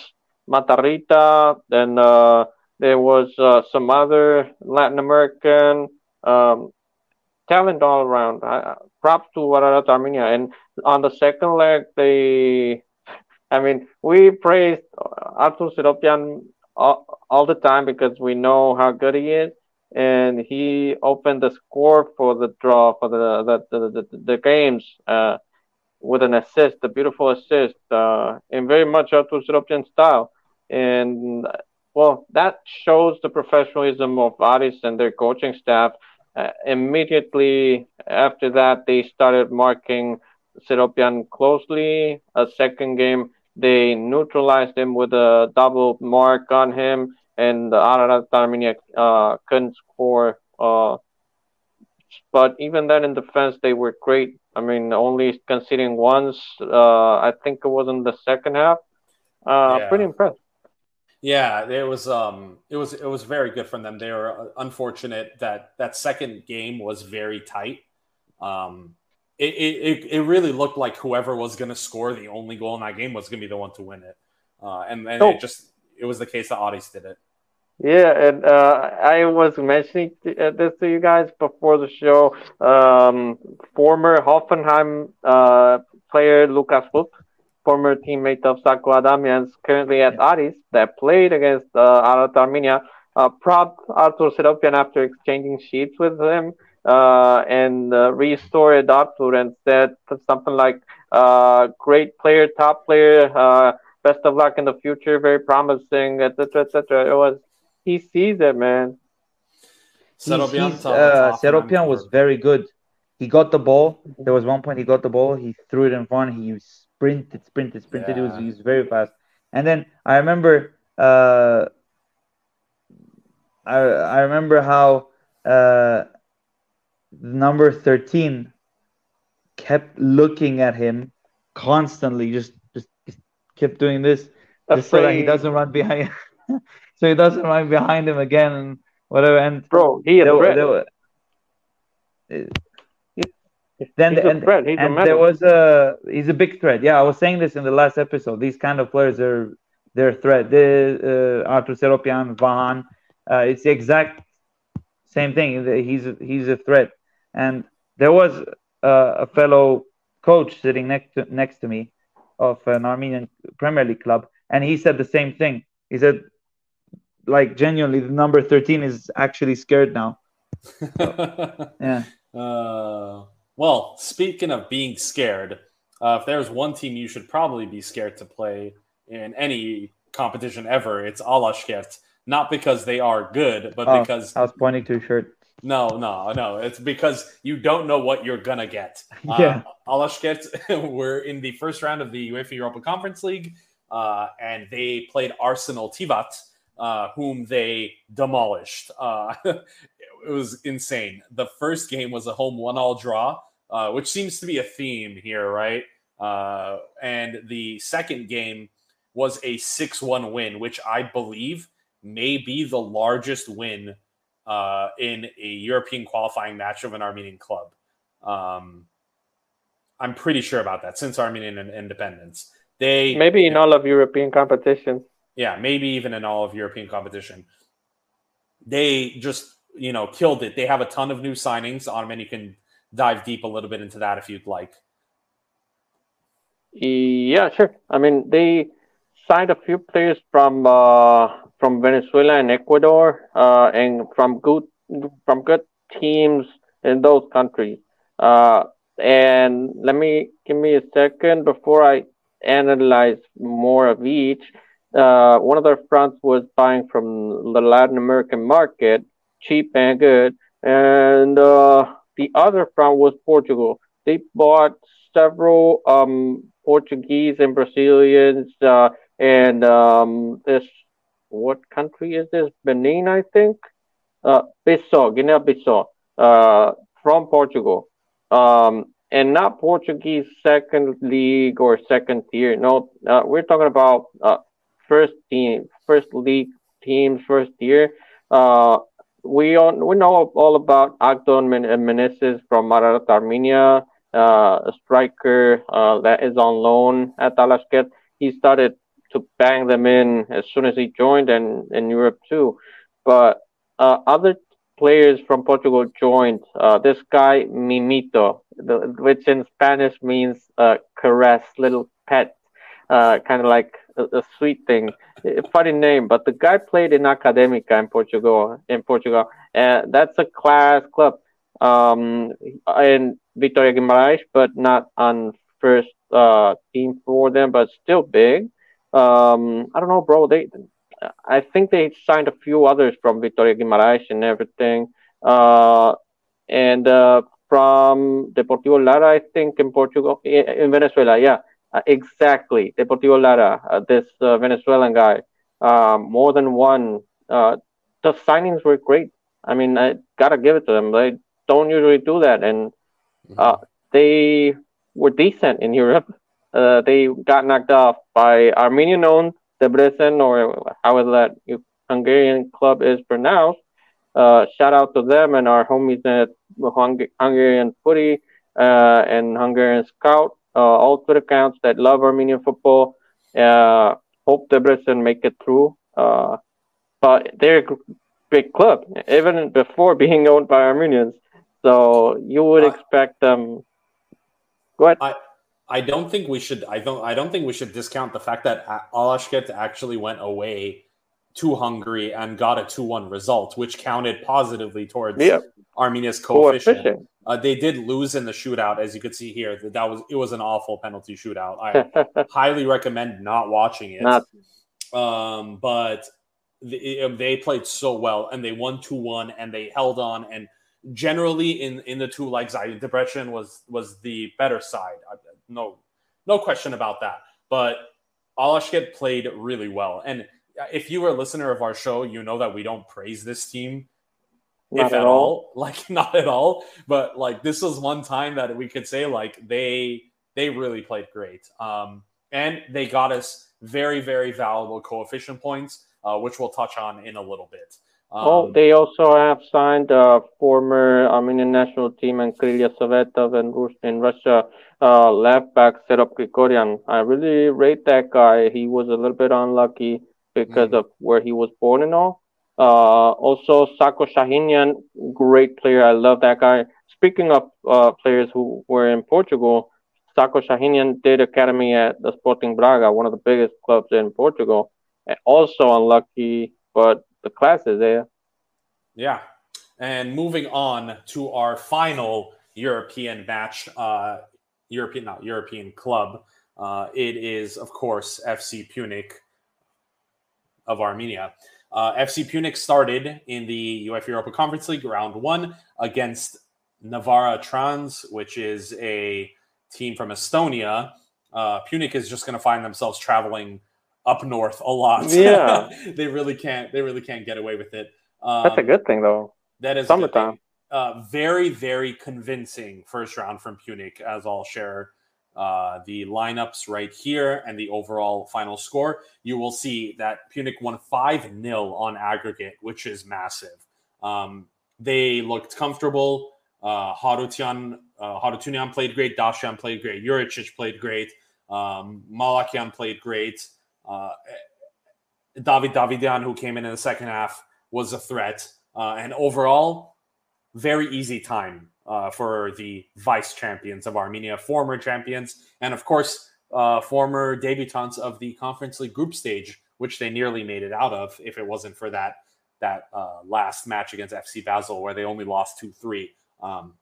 Matarrita, then uh, there was uh, some other Latin American um, talent all around. Uh, props to Ararat Armenia. And on the second leg, they, I mean, we praised Artur Siropian all, all the time because we know how good he is. And he opened the score for the draw for the the the, the, the games uh, with an assist, a beautiful assist, uh, in very much Artur Siropian style. And well, that shows the professionalism of Aris and their coaching staff. Uh, immediately after that, they started marking Seropian closely. A second game, they neutralized him with a double mark on him, and the Ararat Armenia uh, couldn't score. Uh, but even then, in defense, they were great. I mean, only conceding once. Uh, I think it was in the second half. Uh, Yeah. Pretty impressed. Yeah, it was um it was it was very good from them. They were uh, unfortunate that that second game was very tight. Um it it, it, really looked like whoever was going to score the only goal in that game was going to be the one to win it. Uh and and Oh. it just it was the case that Aris did it. Yeah, and uh, I was mentioning uh, this to you guys before the show. Um, former Hoffenheim uh, player Lucas Fulk, former teammate of Sako Adamians, currently at Aris, that played against uh, Ararat Armenia. uh, propped Artur Seropyan after exchanging sheets with him uh, and uh, restored Artur and said something like, uh, "Great player, top player, uh, best of luck in the future, very promising, etc., etc." It was he sees it, man. Seropyan, uh, Seropyan was very good. He got the ball. There was one point he got the ball. He threw it in front. He sprinted, sprinted, sprinted. Yeah. It was he was very fast. And then I remember, uh, I I remember how uh, number thirteen kept looking at him constantly, just just, just kept doing this, just so that he doesn't run behind. so he doesn't run behind him again and whatever. And bro, he is there, there, then he's and, and there was a he's a big threat. Yeah, I was saying this in the last episode. These kind of players are they're a threat. The uh, Artur Seropyan, Vahan, uh, it's the exact same thing. He's he's a threat. And there was uh, a fellow coach sitting next to next to me of an Armenian Premier League club, and he said the same thing. He said, like genuinely, the number thirteen is actually scared now. So, yeah. Uh... Well, speaking of being scared, uh, if there's one team you should probably be scared to play in any competition ever, it's Alashkert. Not because they are good, but oh, because I was pointing to a shirt. No, no, no. It's because you don't know what you're gonna get. yeah. Uh, Alashkert were in the first round of the UEFA Europa Conference League, uh, and they played Arsenal Tivat, uh, whom they demolished. Uh, it was insane. The first game was a home one-all draw uh, which seems to be a theme here, right? Uh, and the second game was a 6 1 win, which I believe may be the largest win uh, in a European qualifying match of an Armenian club. Um, I'm pretty sure about that since Armenian independence. They maybe in all of European competition. Yeah, maybe even in all of European competition. They just you know killed it. They have a ton of new signings. On and you can dive deep a little bit into that if you'd like. Yeah, sure. I mean, they signed a few players from uh, from Venezuela and Ecuador, uh, and from good from good teams in those countries. Uh, and let me give me a second before I analyze more of each. Uh, one of their fronts was buying from the Latin American market, cheap and good, and uh, the other front was Portugal. They bought several um, Portuguese and Brazilians uh, and um, this what country is this? Benin, I think. Uh, Bissau, Guinea-Bissau, uh, from Portugal, um, and not Portuguese second league or second tier. No, uh, we're talking about uh, first team, first league teams, first tier. Uh, we all, we know all about Akdon Menezes from Ararat Armenia, uh, a striker uh, that is on loan at Alashkert. He started to bang them in as soon as he joined, and in Europe too. But uh, other players from Portugal joined. Uh, this guy Mimito, the, which in Spanish means uh, caress, little pet, uh, kind of like a, a sweet thing funny name, but the guy played in Academica in Portugal. In Portugal, and that's a class club. Um, in Vitória Guimarães, but not on first uh, team for them, but still big. Um, I don't know, bro. They, I think they signed a few others from Vitória Guimarães and everything. Uh, and uh, from Deportivo Lara, I think in Portugal, in Venezuela, yeah. Uh, exactly, Deportivo Lara, uh, this uh, Venezuelan guy, um, more than one. Uh, the signings were great. I mean, I gotta give it to them. They don't usually do that, and uh, mm-hmm. they were decent in Europe. Uh, they got knocked off by Armenian-owned Debrecen, or however that Hungarian club is pronounced. shout out to them and our homies at Hungarian Footy and Hungarian Scout uh, all Twitter accounts that love Armenian football. Uh, hope Debrecen make it through. Uh, but they're a big club, even before being owned by Armenians. So you would expect them. Go ahead. I, I don't think we should. I don't. I don't think we should discount the fact that Alashkert actually went away to Hungary and got a 2 1 result, which counted positively towards Yeah. Armenia's coefficient. Coefficient. Uh, they did lose in the shootout, as you could see here. That, that was it was an awful penalty shootout. I highly recommend not watching it. Not Um, but the, um, they played so well, and they won two one, and they held on. And generally, in in the two legs, I Debrecen was was the better side. I, no, no question about that. But Alashkert played really well, and if you were a listener of our show, you know that we don't praise this team not if at all. like not at all but like this was one time that we could say like they they really played great um and they got us very very valuable coefficient points uh, which we'll touch on in a little bit um, oh, they also have signed uh, former Armenian national team and Krylia Sovetov and Rus- in Russia uh, left back Serop Grigoryan. I really rate that guy. He was a little bit unlucky because Mm. of where he was born and all. Uh, also, Sako Shahinian, great player. I love that guy. Speaking of uh, players who were in Portugal, Sako Shahinian did academy at the Sporting Braga, one of the biggest clubs in Portugal. And also unlucky, but the class is there. Yeah. And moving on to our final European match, uh, European, not European club. Uh, it is, of course, FC Pyunik of Armenia. Uh, FC Pyunik started in the UEFA Europa Conference League round one against Narva Trans, which is a team from Estonia. Uh, Pyunik is just going to find themselves traveling up north a lot. Yeah. they really can't. They really can't get away with it. Um, That's a good thing, though. that is Summertime. Uh, very, very convincing first round from Pyunik, as I'll share uh, the lineups right here and the overall final score. You will see that Pyunik won 5 0 on aggregate, which is massive. Um, they looked comfortable. Uh, Harutian, uh, Harutunian played great. Dashian played great. Juricic played great. Um, Malakian played great. Uh, David Davidian, who came in in the second half, was a threat. Uh, and overall, very easy time uh, for the vice champions of Armenia, former champions, and of course, uh, former debutants of the Conference League group stage, which they nearly made it out of if it wasn't for that that uh, last match against FC Basel where they only lost two three. Um,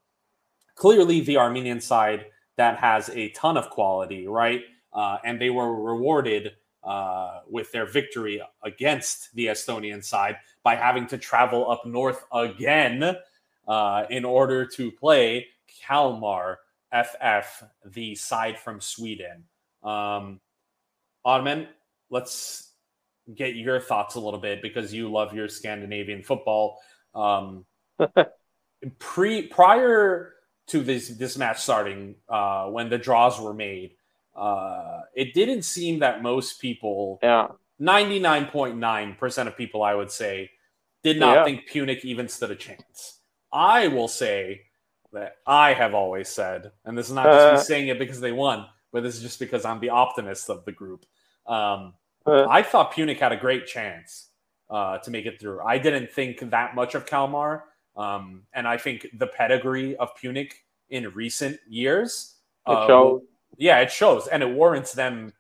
clearly, the Armenian side that has a ton of quality, right? Uh, and they were rewarded uh, with their victory against the Estonian side by having to travel up north again uh, in order to play Kalmar FF, the side from Sweden. Um, Ottoman, let's get your thoughts a little bit because you love your Scandinavian football. Um, pre prior to this this match starting, uh, when the draws were made, uh, it didn't seem that most people Yeah. 99.9% of people, I would say, did not Yeah. think Pyunik even stood a chance. I will say that I have always said, and this is not just me Uh. saying it because they won, but this is just because I'm the optimist of the group. Um, Uh, I thought Pyunik had a great chance uh, to make it through. I didn't think that much of Kalmar, um, and I think the pedigree of Pyunik in recent years. It uh, shows. yeah, it shows, and it warrants them.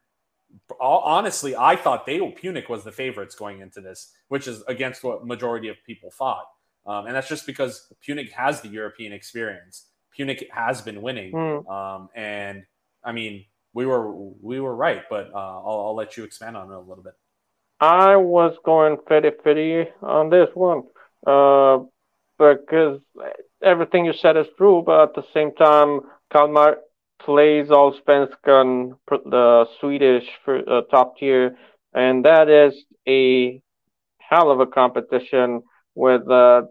Honestly, I thought they Pyunik was the favorites going into this, which is against what majority of people thought, um, and that's just because Pyunik has the European experience. Pyunik has been winning, Hmm. um, and I mean, we were we were right, but uh, I'll, I'll let you expand on it a little bit. I was going fitty fitty on this one, uh, because everything you said is true, but at the same time, Kalmar plays Allsvenskan, pr- the Swedish for, uh, top tier, and that is a hell of a competition. With uh,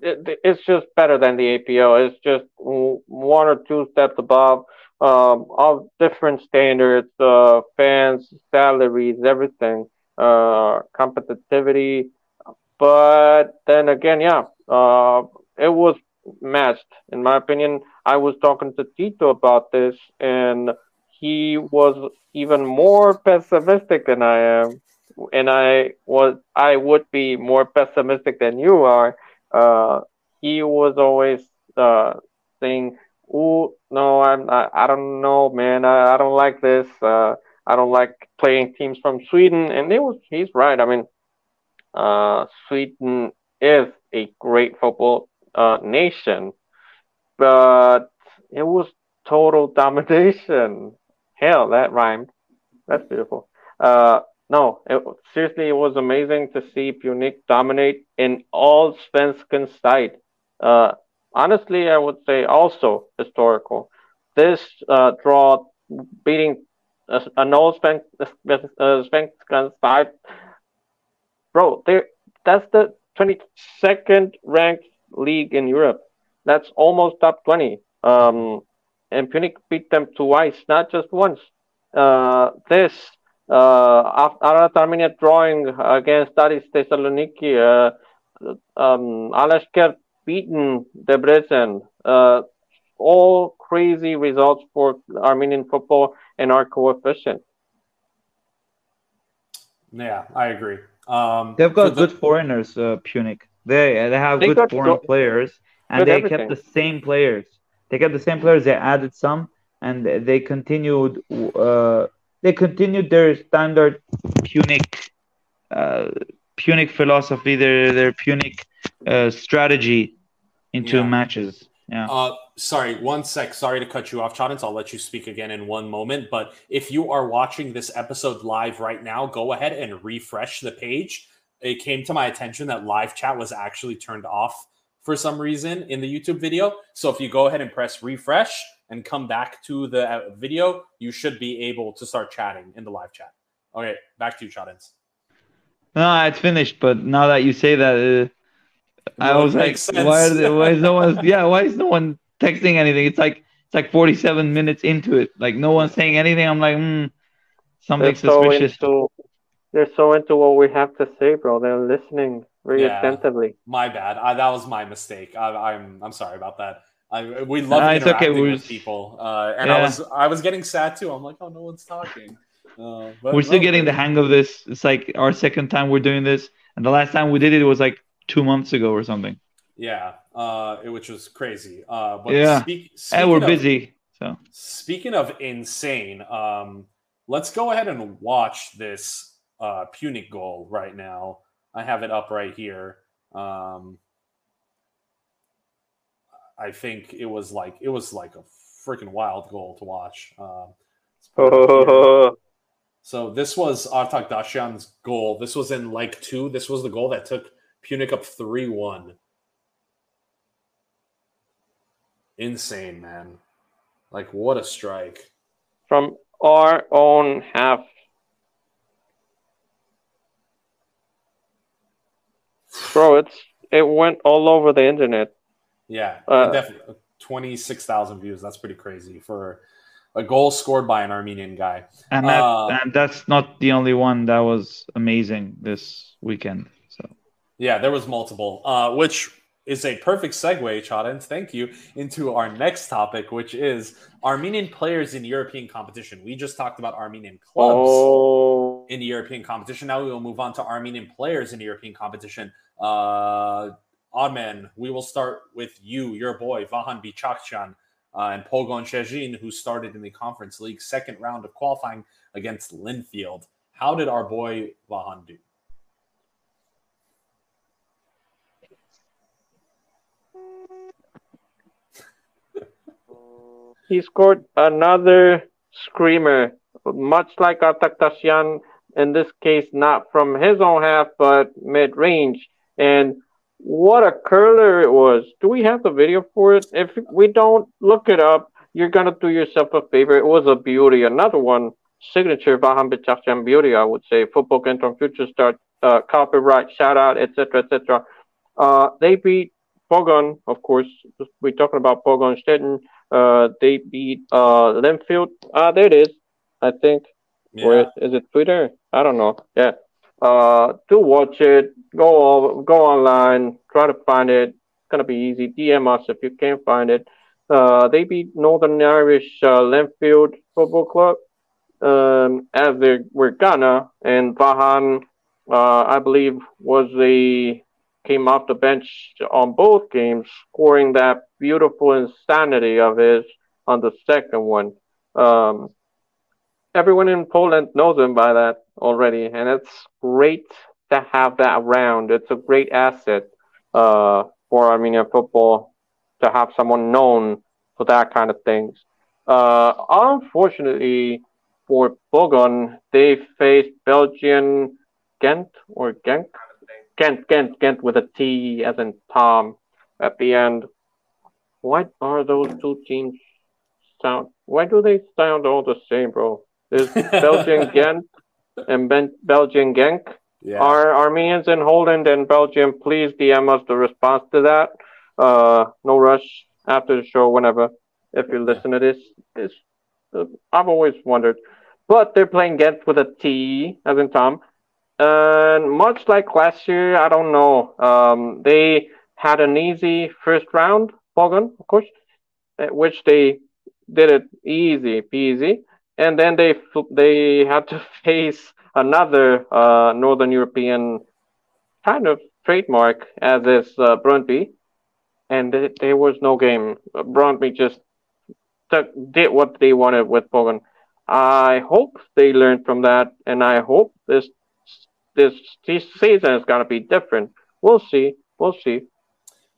it, it's just better than the APO. It's just one or two steps above. Um, all different standards, uh, fans, salaries, everything uh, competitivity. But then again, yeah, uh, it was matched. In my opinion, I was talking to Tito about this, and he was even more pessimistic than I am, and I was I would be more pessimistic than you are. Uh, he was always uh, saying, "Oh no, I'm I, I don't know, man. I, I don't like this. Uh, I don't like playing teams from Sweden." And it was he's right. I mean, uh, Sweden is a great football uh, nation, but it was total domination. Hell, that rhymed. That's beautiful. Uh, no, it, seriously, it was amazing to see Pyunik dominate in all Svensken side. Uh, honestly, I would say also historical. This uh, draw beating an Allsvenskan side, bro. That's the 22nd ranked league in Europe. That's almost top 20. Um, and Pyunik beat them twice, not just once. Uh, this uh, after Armenia drawing against Aris Thessaloniki, uh, um, Alashkert beaten Debrecen. Uh, all crazy results for Armenian football and our coefficient. Yeah, I agree. Um, They've got the... good foreigners, uh, Pyunik. They they have they good foreign go- players, and they everything. kept the same players. They kept the same players. They added some, and they continued. Uh, they continued their standard Pyunik, uh, Pyunik philosophy, their their Pyunik uh, strategy into yeah. matches. Yeah. Uh, sorry, one sec. Sorry to cut you off, Chadens. I'll let you speak again in one moment. But if you are watching this episode live right now, go ahead and refresh the page. It came to my attention that live chat was actually turned off for some reason in the YouTube video. So if you go ahead and press refresh, and come back to the uh, video, you should be able to start chatting in the live chat. Okay, back to you, Chadens. No, it's finished. But now that you say that, uh, I was like, why, they, why is no one? Yeah, why is no one texting anything? It's like it's like 47 minutes into it. Like no one's saying anything. I'm like, hmm, something they're suspicious. So into, they're so into what we have to say, bro. They're listening very yeah, attentively. My bad. I, that was my mistake. I, I'm I'm sorry about that. I, we love nah, interacting okay. with people, uh, and yeah. I was I was getting sad too. I'm like, oh, no one's talking. Uh, we're still getting the hang of this. It's like our second time we're doing this, and the last time we did it was like two months ago or something. Yeah, uh, which was crazy. Uh, but yeah, speak, and we're of, busy. So speaking of insane, um, let's go ahead and watch this uh, Pyunik goal right now. I have it up right here. Um, I think it was like it was like a freaking wild goal to watch. Um, so this was Artak Dashian's goal. This was in like two. This was the goal that took Pyunik up three one. Insane, man! Like what a strike from our own half. Bro, it's it went all over the internet. Yeah, uh, definitely. 26,000 views. That's pretty crazy for a goal scored by an Armenian guy. And, that, uh, and that's not the only one that was amazing this weekend. So yeah, there was multiple, uh, which is a perfect segue, Chadens. Thank you into our next topic, which is Armenian players in European competition. We just talked about Armenian clubs oh. in the European competition. Now we will move on to Armenian players in the European competition. Uh, Oddman, we will start with you, your boy, Vahan Bichakchan, uh, and Pogon Szczecin, who started in the Conference League second round of qualifying against Linfield. How did our boy Vahan do? he scored another screamer, much like Artak in this case, not from his own half, but mid range. And what a curler it was. Do we have the video for it? If we don't, look it up. You're going to do yourself a favor. It was a beauty. Another one, signature Vahan Bichakchan beauty, I would say. Football Kentron Future Start, uh, copyright, shout out, etc., etc. Uh, they beat Pogon, of course. We're talking about Pogon Stettin. Uh, they beat uh, Linfield. Ah, there it is. I think. Yeah. Where is it? Twitter? I don't know. Yeah uh, to watch it, go go online, try to find it. It's gonna be easy. DM us if you can't find it. Uh, they beat Northern Irish uh, Linfield Football Club um, as they were gonna, and Vahan, uh, I believe, was the came off the bench on both games, scoring that beautiful insanity of his on the second one. Um, everyone in Poland knows him by that already, and it's great to have that around. It's a great asset uh, for Armenian football to have someone known for that kind of things. Uh, unfortunately for Pogon, they faced Belgian Ghent or Genk? Ghent, Ghent, Ghent with a T as in Tom at the end. What are those two teams sound? Why do they sound all the same, bro? There's Belgian Ghent and ben- Belgian Genk. Yeah. Are Armenians in Holland and Belgium? Please DM us the response to that. Uh, no rush after the show, whenever. If you listen to this, this uh, I've always wondered. But they're playing Ghent with a T, as in Tom. And much like last year, I don't know. Um, they had an easy first round, Pogon, of course, which they did it easy peasy. And then they they had to face another uh, Northern European kind of trademark as is uh, Brøndby, and th- there was no game. Brøndby just did what they wanted with Pogon. I hope they learned from that, and I hope this this, this season is going to be different. We'll see. We'll see.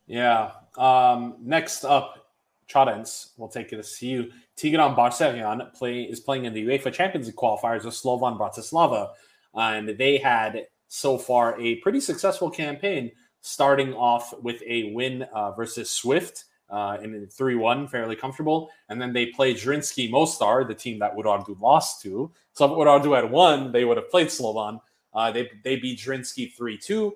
Yeah. Um, next up, Chadens. We'll take it to see you. Tigran Barseghian play is playing in the UEFA Champions League qualifiers with Slovan Bratislava, and they had so far a pretty successful campaign, starting off with a win uh, versus Swift uh, in 3 1, fairly comfortable. And then they played Zrinjski Mostar, the team that Urartu lost to. So if Urartu had won, they would have played Slovan. Uh, they, they beat Zrinjski 3 2.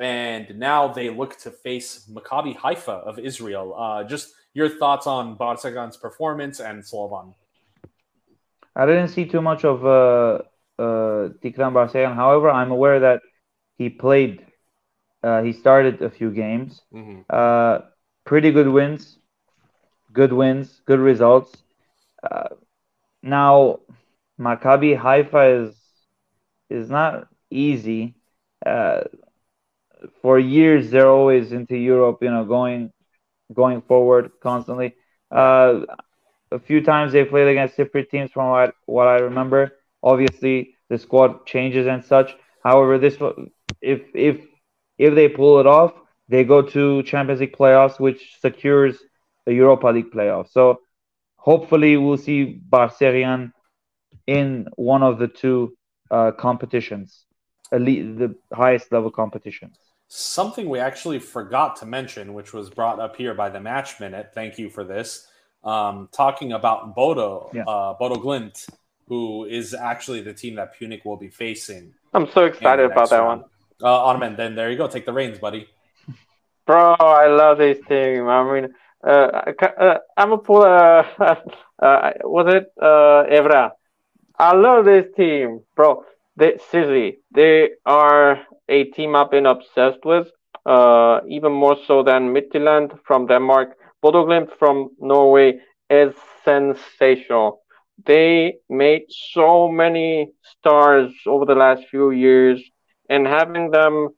And now they look to face Maccabi Haifa of Israel. Uh, just your thoughts on Barseghian's performance and Slovan. I didn't see too much of uh, uh, Tigran Barseghian. However, I'm aware that he played, uh, he started a few games. Mm-hmm. Uh, pretty good wins, good wins, good results. Uh, now, Maccabi Haifa is is not easy. Uh, for years, they're always into Europe, you know, going going forward constantly. Uh, a few times they played against Cypriot teams, from what what I remember. Obviously, the squad changes and such. However, this if if if they pull it off, they go to Champions League playoffs, which secures the Europa League playoffs. So hopefully, we'll see Barseghian in one of the two uh, competitions, elite, the highest level competitions. Something we actually forgot to mention, which was brought up here by the Match Minute. Thank you for this. Um, talking about Bodo, yeah. uh, Bodo Glimt, who is actually the team that Pyunik will be facing. I'm so excited about that round. one. Uh, Ottoman, then there you go. Take the reins, buddy. Bro, I love this team. I mean, uh, uh, I'm a pull. Uh, uh, was it uh, Evra? I love this team, bro. They they are a team I've been obsessed with. Uh, even more so than Midtjylland from Denmark. Bodo Glimt from Norway is sensational. They made so many stars over the last few years, and having them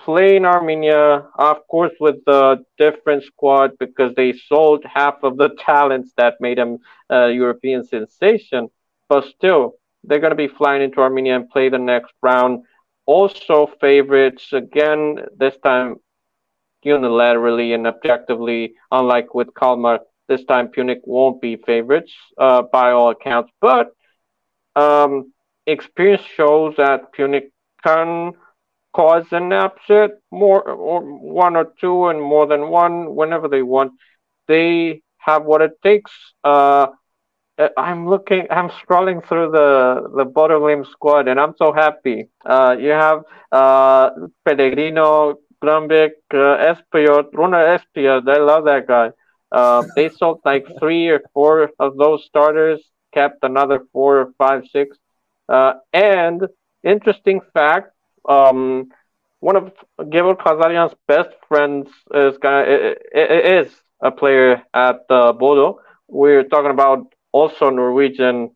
play in Armenia, of course, with a different squad because they sold half of the talents that made them a European sensation. But still, they're going to be flying into Armenia and play the next round. Also, favorites again, this time unilaterally and objectively, unlike with Kalmar, this time Pyunik won't be favorites uh, by all accounts. But um, experience shows that Pyunik can cause an upset more or one or two and more than one whenever they want. They have what it takes. Uh, I'm looking, I'm scrolling through the the Bodo Glimt squad, and I'm so happy. Uh, you have uh, Pellegrino, Grumbic, uh, Espejord, Runar Espejord. I love that guy. Uh, they sold like three or four of those starters, kept another four or five, six. Uh, and interesting fact, um, one of Georg Khazarian's best friends is gonna is a player at uh, Bodo. We're talking about also Norwegian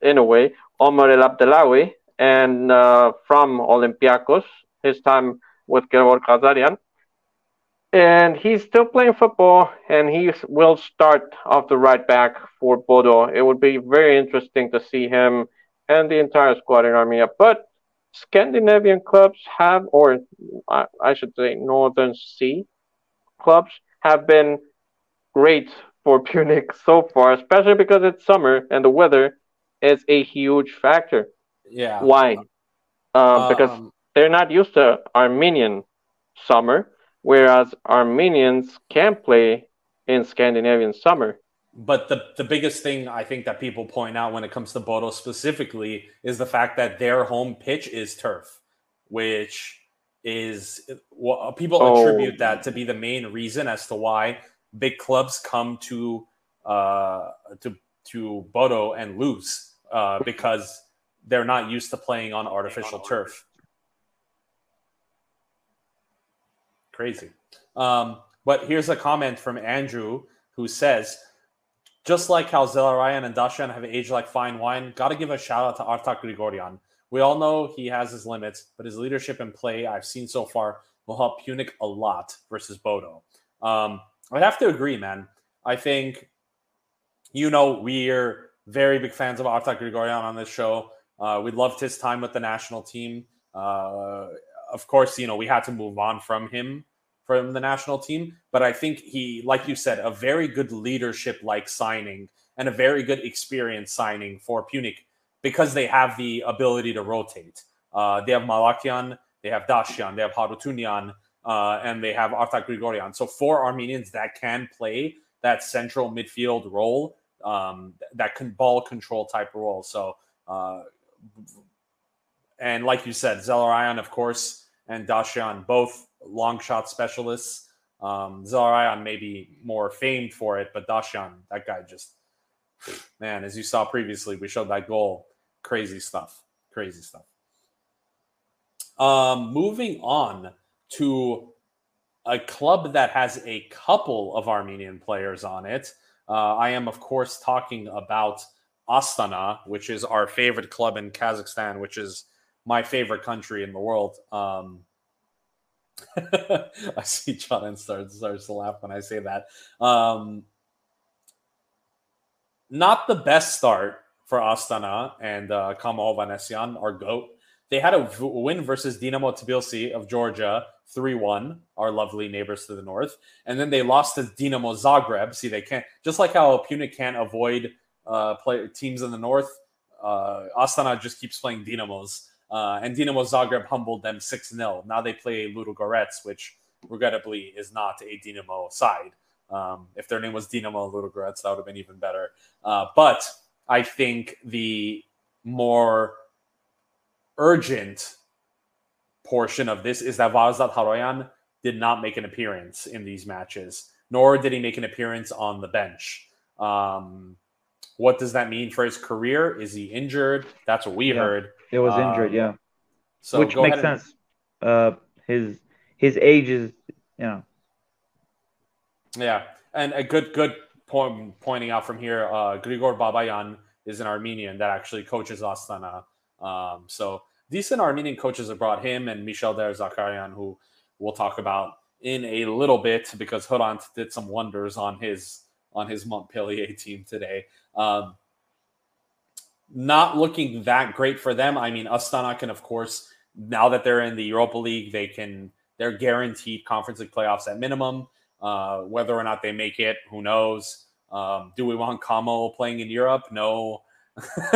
in a way, Omar El Abdellaoui, and uh, from Olympiacos, his time with Georg Khazarian. And he's still playing football, and he will start off the right back for Bodo. It would be very interesting to see him and the entire squad in Armenia. But Scandinavian clubs have, or I should say, Northern Sea clubs have been great for Pyunik so far, especially because it's summer and the weather is a huge factor. Yeah. Why? Um, because they're not used to Armenian summer, whereas Armenians can play in Scandinavian summer. But the, the biggest thing I think that people point out when it comes to Bodo specifically is the fact that their home pitch is turf, which is well, people Oh. attribute that to be the main reason as to why big clubs come to uh, to to Bodo and lose uh, because they're not used to playing on artificial turf. Crazy. Um, but here's a comment from Andrew who says, just like how Zelarayan and Dashian have aged like fine wine, got to give a shout out to Artak Grigorian. We all know he has his limits, but his leadership and play I've seen so far will help Pyunik a lot versus Bodo. Um, I have to agree, man. I think, you know, we're very big fans of Artak Grigorian on this show. Uh, we loved his time with the national team. Uh, of course, you know, we had to move on from him from the national team. But I think he, like you said, a very good leadership like signing and a very good experience signing for Pyunik because they have the ability to rotate. Uh, they have Malakian, they have Dashian, they have Harutunian, uh, and they have Artak Grigorian. So four Armenians that can play that central midfield role, um, that can ball control type role. So, uh, and like you said, Zelarayan, of course, and Dashian, both long shot specialists. Um, Zelarayan may be more famed for it, but Dashian, that guy just, man, as you saw previously, we showed that goal. Crazy stuff. Crazy stuff. Um, moving on to a club that has a couple of Armenian players on it. Uh, I am, of course, talking about Astana, which is our favorite club in Kazakhstan, which is my favorite country in the world. Um, I see John and starts starts to laugh when I say that. Um, not the best start for Astana and uh, Kamo Hovhannisyan, our goat. They had a v- win versus Dinamo Tbilisi of Georgia, 3 1, our lovely neighbors to the north. And then they lost to Dinamo Zagreb. See, they can't, just like how Pyunik can't avoid uh, play, teams in the north, uh, Astana just keeps playing Dinamos. Uh, and Dinamo Zagreb humbled them 6 0. Now they play Ludogorets, which regrettably is not a Dinamo side. Um, if their name was Dinamo Ludogorets, that would have been even better. Uh, but I think the more urgent portion of this is that Varazdat Haroyan did not make an appearance in these matches, nor did he make an appearance on the bench. Um, what does that mean for his career? Is he injured? That's what we Yeah. heard. It was Um, injured, yeah. So Which makes and- sense. Uh, his his age is, you know, Yeah, and a good good point pointing out from here. Uh, Grigor Babayan is an Armenian that actually coaches Astana. Um, so decent Armenian coaches have brought him and Michel Der Zakarian, who we'll talk about in a little bit because Hodant did some wonders on his on his Montpellier team today. Um, not looking that great for them. I mean, Astana can, of course, now that they're in the Europa League, they can they're guaranteed Conference League playoffs at minimum. Uh, whether or not they make it, who knows? Um, do we want Kamo playing in Europe? No,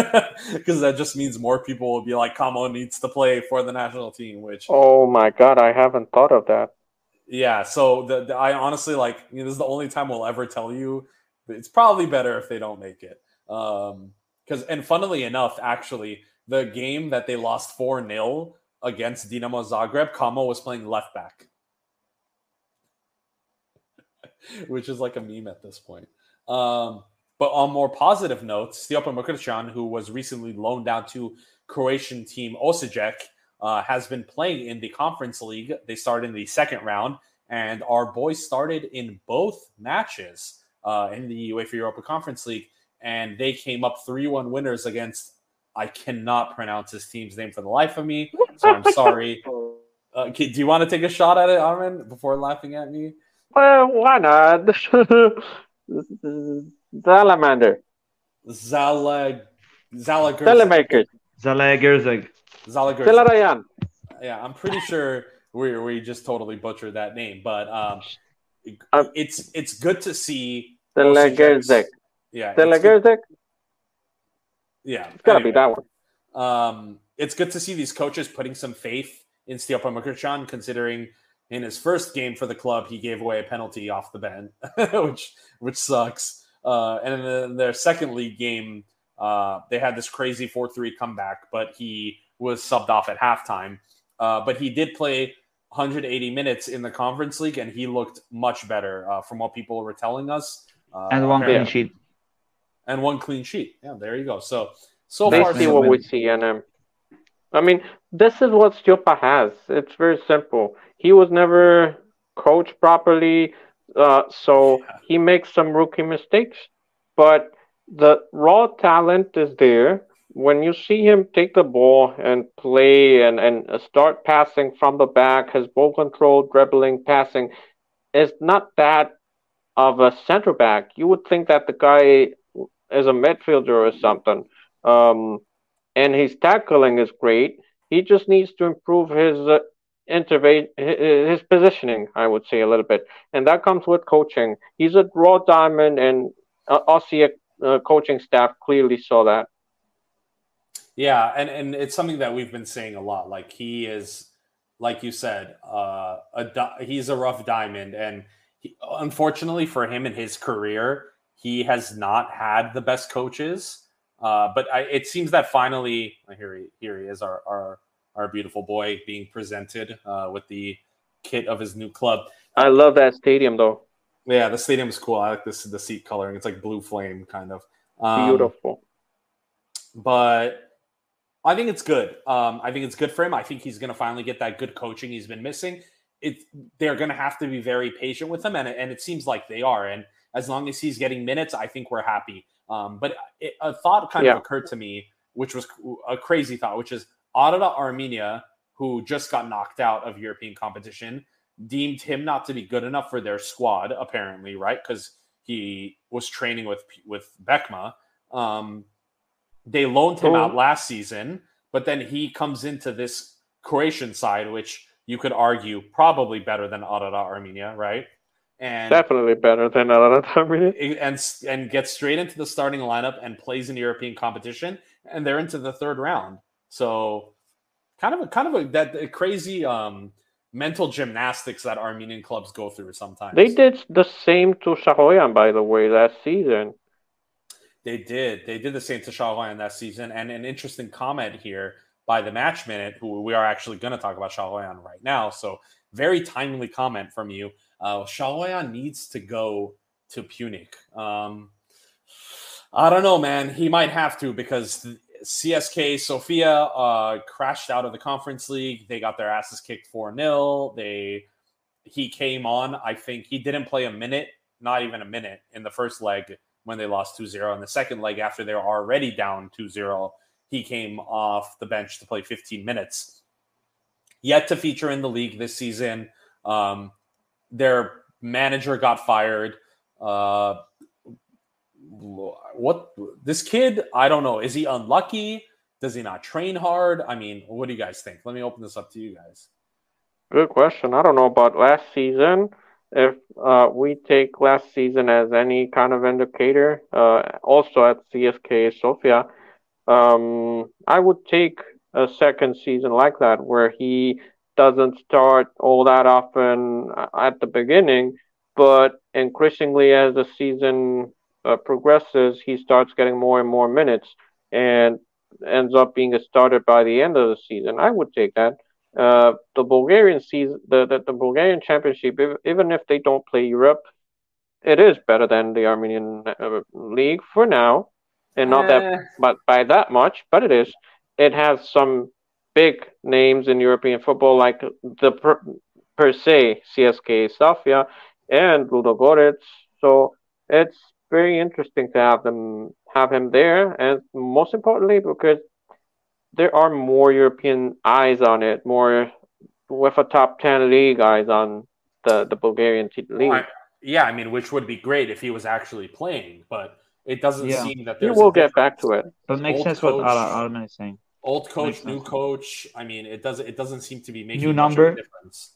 because that just means more people will be like, Kamo needs to play for the national team. Which, Oh my god, I haven't thought of that. yeah. So the, the- I honestly like you know, this is the only time we'll ever tell you. It's probably better if they don't make it. Um, because and funnily enough, actually, the game that they lost four 0 against Dinamo Zagreb, Kamo was playing left back. which is like a meme at this point. Um, but on more positive notes, Stjepan Mokričan, who was recently loaned out to Croatian team Osijek, uh, has been playing in the Conference League. They started in the second round, and our boys started in both matches uh, in the UEFA Europa Conference League, and they came up 3 1 winners against, I cannot pronounce his team's name for the life of me, so I'm sorry. Uh, do you want to take a shot at it, Armin, before laughing at me? Well, why not? Salamander. Zalag Zalager Telemakers. Zalaegerszeg. Zalagurzik. Zelarayan. Yeah, I'm pretty sure we we just totally butchered that name, but um, Um, it's it's good to see. Zelagurzik. Yeah, it's yeah, It's gotta anyway. be that one. Um, it's good to see these coaches putting some faith in Stepan Mukrichan, considering in his first game for the club he gave away a penalty off the bench, which which sucks. Uh, and in their second league game, uh, they had this crazy four three comeback, but he was subbed off at halftime. Uh, but he did play 180 minutes in the conference league, and he looked much better uh, from what people were telling us. Uh, and one clean sheet. and one clean sheet. Yeah, there you go. So so They far, see so what good. we see in him. I mean, this is what Stiopa has. It's very simple. He was never coached properly, uh, so Yeah. he makes some rookie mistakes. But the raw talent is there. When you see him take the ball and play and, and start passing from the back, his ball control, dribbling, passing, is not that of a center back. You would think that the guy is a midfielder or something. Um, and his tackling is great. He just needs to improve his uh, hi- his positioning, I would say a little bit, and that comes with coaching. He's a raw diamond, and uh, Aussie uh, coaching staff clearly saw that. Yeah, and and it's something that we've been saying a lot. Like he is, like you said, uh, a di- he's a rough diamond, and he, unfortunately for him in his career, he has not had the best coaches. Uh, but I, it seems that finally, uh, here he here he is, our our our beautiful boy being presented uh, with the kit of his new club. I love that stadium, though. Yeah, the stadium is cool. I like this the seat coloring. It's like blue flame kind of. Um, Beautiful. but I think it's good. Um, I think it's good for him. I think he's going to finally get that good coaching he's been missing. It they're going to have to be very patient with him, and it, and it seems like they are. And as long as he's getting minutes, I think we're happy. Um, but it, a thought kind Yeah. of occurred to me, which was a crazy thought, which is Ararat Armenia, who just got knocked out of European competition, deemed him not to be good enough for their squad, apparently, right? Because he was training with with BKMA. Um, they loaned him Oh. out last season, but then he comes into this Croatian side, which you could argue probably better than Ararat Armenia, right? And Definitely better than another Armenia, and and gets straight into the starting lineup and plays in European competition, and they're into the third round. So, kind of a kind of a that crazy um, mental gymnastics that Armenian clubs go through sometimes. They did the same to Shaghoyan, by the way, last season. They did. They did the same to Shaghoyan that season. And an interesting comment here by the Match Minute, who we are actually going to talk about Shaghoyan right now. So very timely comment from you. Uh, Shaghoyan needs to go to Pyunik. Um, I don't know, man. He might have to because CSK Sofia uh, crashed out of the conference league. They got their asses kicked 4 0. They he came on. I think he didn't play a minute, not even a minute in the first leg when they lost 2-0. In the second leg, after they were already down 2-0, he came off the bench to play 15 minutes. Yet to feature in the league this season. Um, their manager got fired. Uh, what this kid? I don't know. Is he unlucky? Does he not train hard? I mean, what do you guys think? Let me open this up to you guys. Good question. I don't know about last season. If uh, we take last season as any kind of indicator, uh, also at CSK Sofia, um, I would take a second season like that where he doesn't start all that often at the beginning, but increasingly as the season uh, progresses, he starts getting more and more minutes and ends up being a starter by the end of the season. I would take that. Uh, the Bulgarian season, the, the, the Bulgarian championship, if, even if they don't play Europe, it is better than the Armenian uh, league for now, and not that, but by that much, but it is. It has some big names in European football, like the per, per se CSK Sofia and Ludogorets. So it's very interesting to have them have him there, and most importantly, because there are more European eyes on it, more with a top ten league eyes on the the Bulgarian t- league. I- yeah, I mean, which would be great if he was actually playing, but it doesn't Yeah. seem that We there's. will a get back to it. But it makes sense what coach. Ara- Armin is saying. Old coach, new sense. coach. I mean, it doesn't it doesn't seem to be making New much of number? a difference.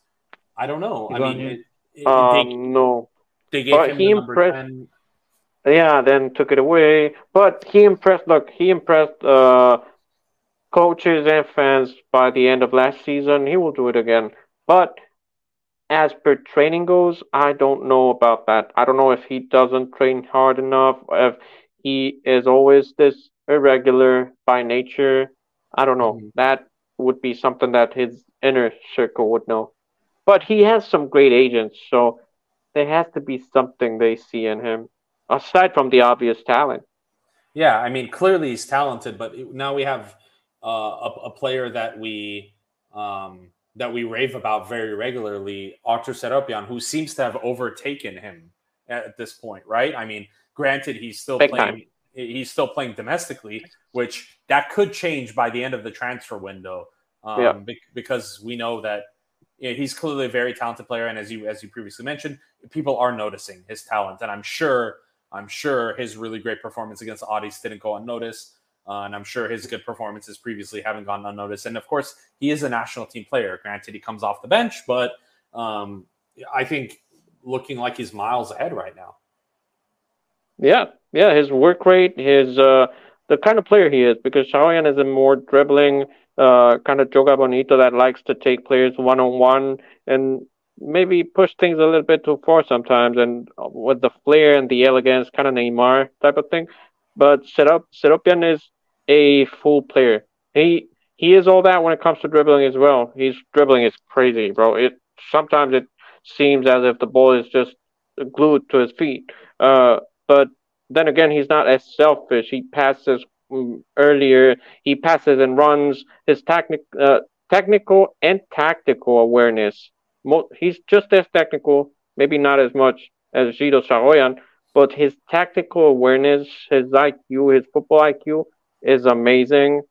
I don't know. You I mean, it, it- Um, no. they, they gave but him he the number impressed- 10. Yeah, then took it away. But he impressed. Look, he impressed uh, coaches and fans by the end of last season. He will do it again. But as per training goes, I don't know about that. I don't know if he doesn't train hard enough, if he is always this irregular by nature. I don't know. Mhm. That would be something that his inner circle would know. But he has some great agents, so there has to be something they see in him aside from the obvious talent. Yeah, I mean, clearly he's talented, but now we have uh, a, a player that we um, that we rave about very regularly, Artur Serobyan, who seems to have overtaken him at this point, right? I mean, granted, he's still Big playing. time. He's still playing domestically, which that could change by the end of the transfer window. Um, Yeah. bec- because we know that you know, he's clearly a very talented player, and as you as you previously mentioned, people are noticing his talent, and I'm sure I'm sure his really great performance against Aris didn't go unnoticed. Uh, and I'm sure his good performances previously haven't gone unnoticed. And of course, he is a national team player. Granted, he comes off the bench, but um, I think looking like he's miles ahead right now. Yeah, yeah, his work rate, his uh, the kind of player he is, because Shaghoyan is a more dribbling, uh, kind of joga bonito that likes to take players one on one and maybe push things a little bit too far sometimes, and with the flair and the elegance, kind of Neymar type of thing. But Serop Serobyan is a full player. He he is all that when it comes to dribbling as well. His dribbling is crazy, bro. It sometimes it seems as if the ball is just glued to his feet. Uh, but then again, he's not as selfish. He passes mm, earlier. He passes and runs. His technic, uh, technical and tactical awareness. He's just as technical, maybe not as much as Gito Saroyan, but his tactical awareness, his IQ, his football IQ is amazing.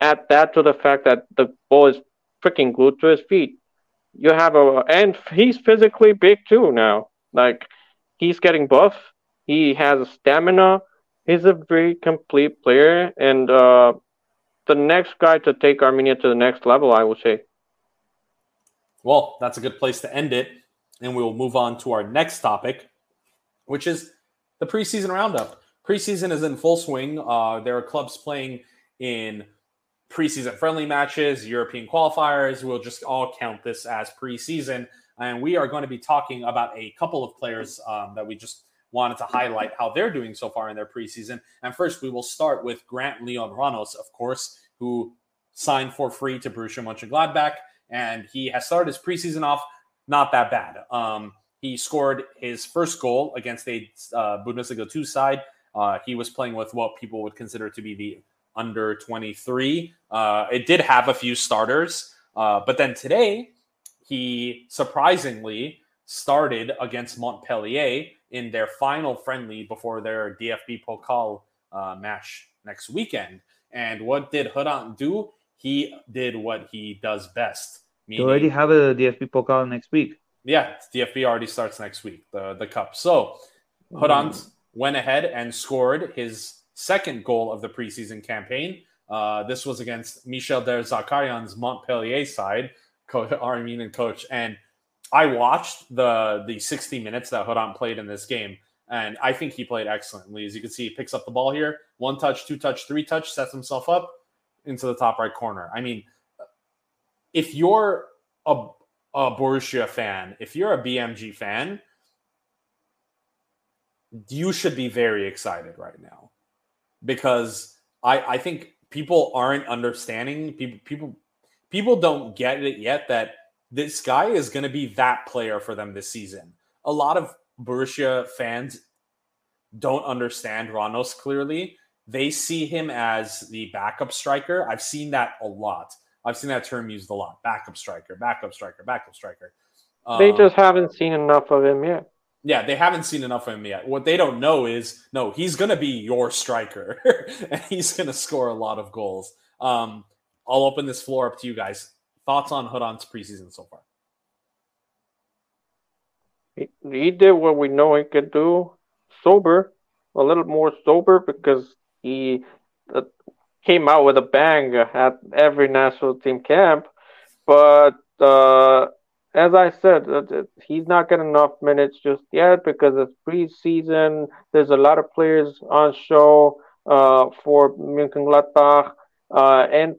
Add that to the fact that the ball is freaking glued to his feet. You have a, and he's physically big too now. Like he's getting buff. He has stamina. He's a very complete player, and uh, the next guy to take Armenia to the next level, I would say. Well, that's a good place to end it. And we will move on to our next topic, which is the preseason roundup. Preseason is in full swing. Uh, there are clubs playing in preseason friendly matches, European qualifiers. We'll just all count this as preseason. And we are going to be talking about a couple of players um, that we just wanted to highlight how they're doing so far in their preseason. And first, we will start with Grant Leon Ranos, of course, who signed for free to Borussia Mönchengladbach. And he has started his preseason off not that bad. Um, he scored his first goal against a uh, Bundesliga 2 side. Uh, he was playing with what people would consider to be the under 23. Uh, it did have a few starters, uh, but then today he surprisingly started against Montpellier in their final friendly before their DFB Pokal uh, match next weekend. And what did Hurant do? He did what he does best. They already have a DFB Pokal next week. Yeah, DFB already starts next week, the, the cup. So Hurant went ahead and scored his second goal of the preseason campaign. Uh, this was against Michel Der Zakarian's Montpellier side, coach, Armenian coach. And I watched the the 60 minutes that Hurant played in this game, and I think he played excellently. As you can see, he picks up the ball here, one touch, two touch, three touch, sets himself up into the top right corner. I mean, if you're a, a Borussia fan, if you're a BMG fan, you should be very excited right now because I, I think people aren't understanding people people people don't get it yet that this guy is going to be that player for them this season. A lot of Borussia fans don't understand Ranos clearly. They see him as the backup striker. I've seen that a lot. I've seen that term used a lot. Backup striker, backup striker, backup striker. They Um, just haven't seen enough of him yet. yeah, they haven't seen enough of him yet. What they don't know is, no, he's going to be your striker, and he's going to score a lot of goals. Um, I'll open this floor up to you guys. Thoughts on Hurant's preseason so far? He, he did what we know he could do, sober, a little more sober because he, uh, came out with a bang at every national team camp, but uh, as I said, uh, he's not getting enough minutes just yet because it's preseason. There's a lot of players on show uh, for Mönchengladbach, uh, and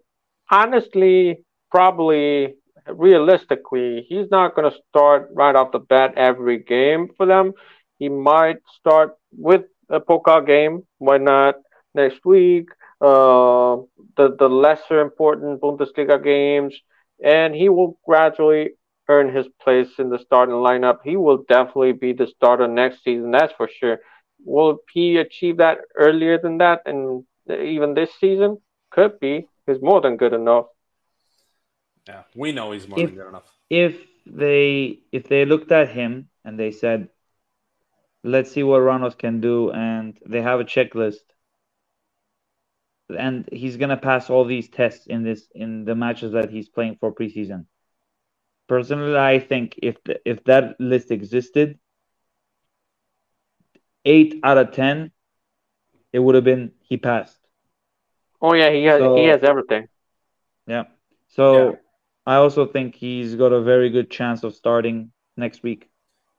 honestly, probably realistically, he's not going to start right off the bat every game for them. He might start with a Pokal game. Why not next week? Uh, the the lesser important Bundesliga games, and he will gradually earn his place in the starting lineup. He will definitely be the starter next season. That's for sure. Will he achieve that earlier than that, and even this season? Could be. He's more than good enough. Yeah, we know he's more If- than good enough. if they if they looked at him and they said, "Let's see what Ranos can do," and they have a checklist, and he's gonna pass all these tests in this in the matches that he's playing for preseason. Personally, I think if the, if that list existed, eight out of ten, it would have been he passed. Oh yeah, he has So- he has everything. Yeah. So Yeah. I also think he's got a very good chance of starting next week.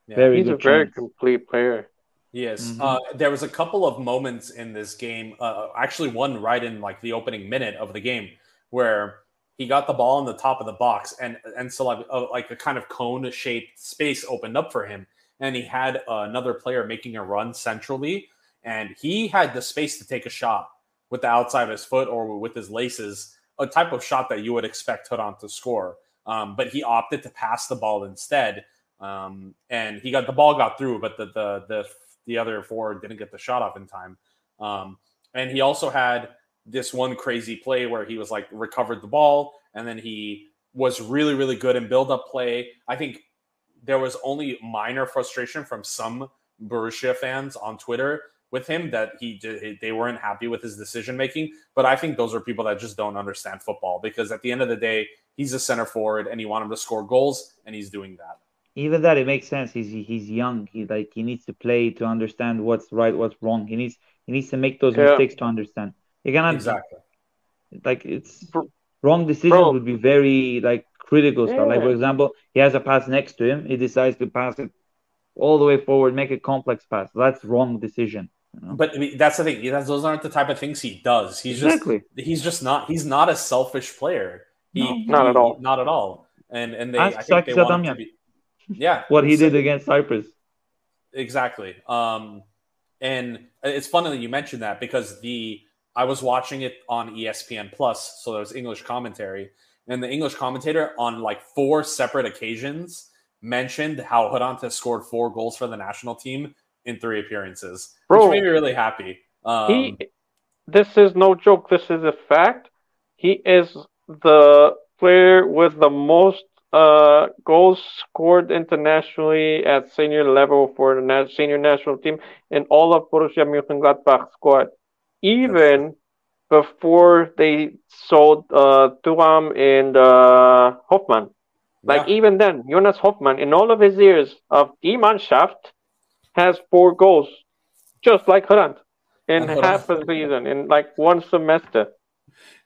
Yeah. Very He's a good very chance. complete player. Yes. Mhm. Uh, there was a couple of moments in this game, uh, actually one right in like the opening minute of the game where he got the ball in the top of the box and and so like uh, like a kind of cone shaped space opened up for him and he had uh, another player making a run centrally and he had the space to take a shot with the outside of his foot or with his laces, a type of shot that you would expect Hudon to score. Um, but he opted to pass the ball instead. Um, and he got the ball got through, but the the the the other four didn't get the shot off in time. Um, and he also had this one crazy play where he was like recovered the ball and then he was really really good in build up play. I think there was only minor frustration from some Borussia fans on Twitter with him that he did, they weren't happy with his decision making. But I think those are people that just don't understand football because at the end of the day, he's a center forward and you want him to score goals, and he's doing that. Even that it makes sense. He's he's young. He like he needs to play to understand what's right, what's wrong. He needs he needs to make those Yeah. mistakes to understand. You cannot Exactly. like it's wrong decisions bro. would be very like critical stuff. Like for example, he has a pass next to him. He decides to pass it all the way forward, make a complex pass. That's wrong decision. You know? But I mean, that's the thing. That's, those aren't the type of things he does. He's exactly. just he's just not he's not a selfish player. He, No. Not at all. Not at all. And and they Ask I think they want him to be. Yeah, what he did against Cyprus. Exactly. Um, and it's funny that you mentioned that because the I was watching it on ESPN Plus, so there was English commentary, and the English commentator on like four separate occasions mentioned how Hodanta scored four goals for the national team in three appearances, Bro. which made me really happy. Um, he this is no joke this is a fact he is the player with the most uh, goals scored internationally at senior level for the na- senior national team in all of Borussia Mönchengladbach squad even before they sold uh, Thuram and uh, Hoffmann like yeah. even then Jonas Hoffmann in all of his years of Die Mannschaft has four goals just like Holland in half a season in like one semester.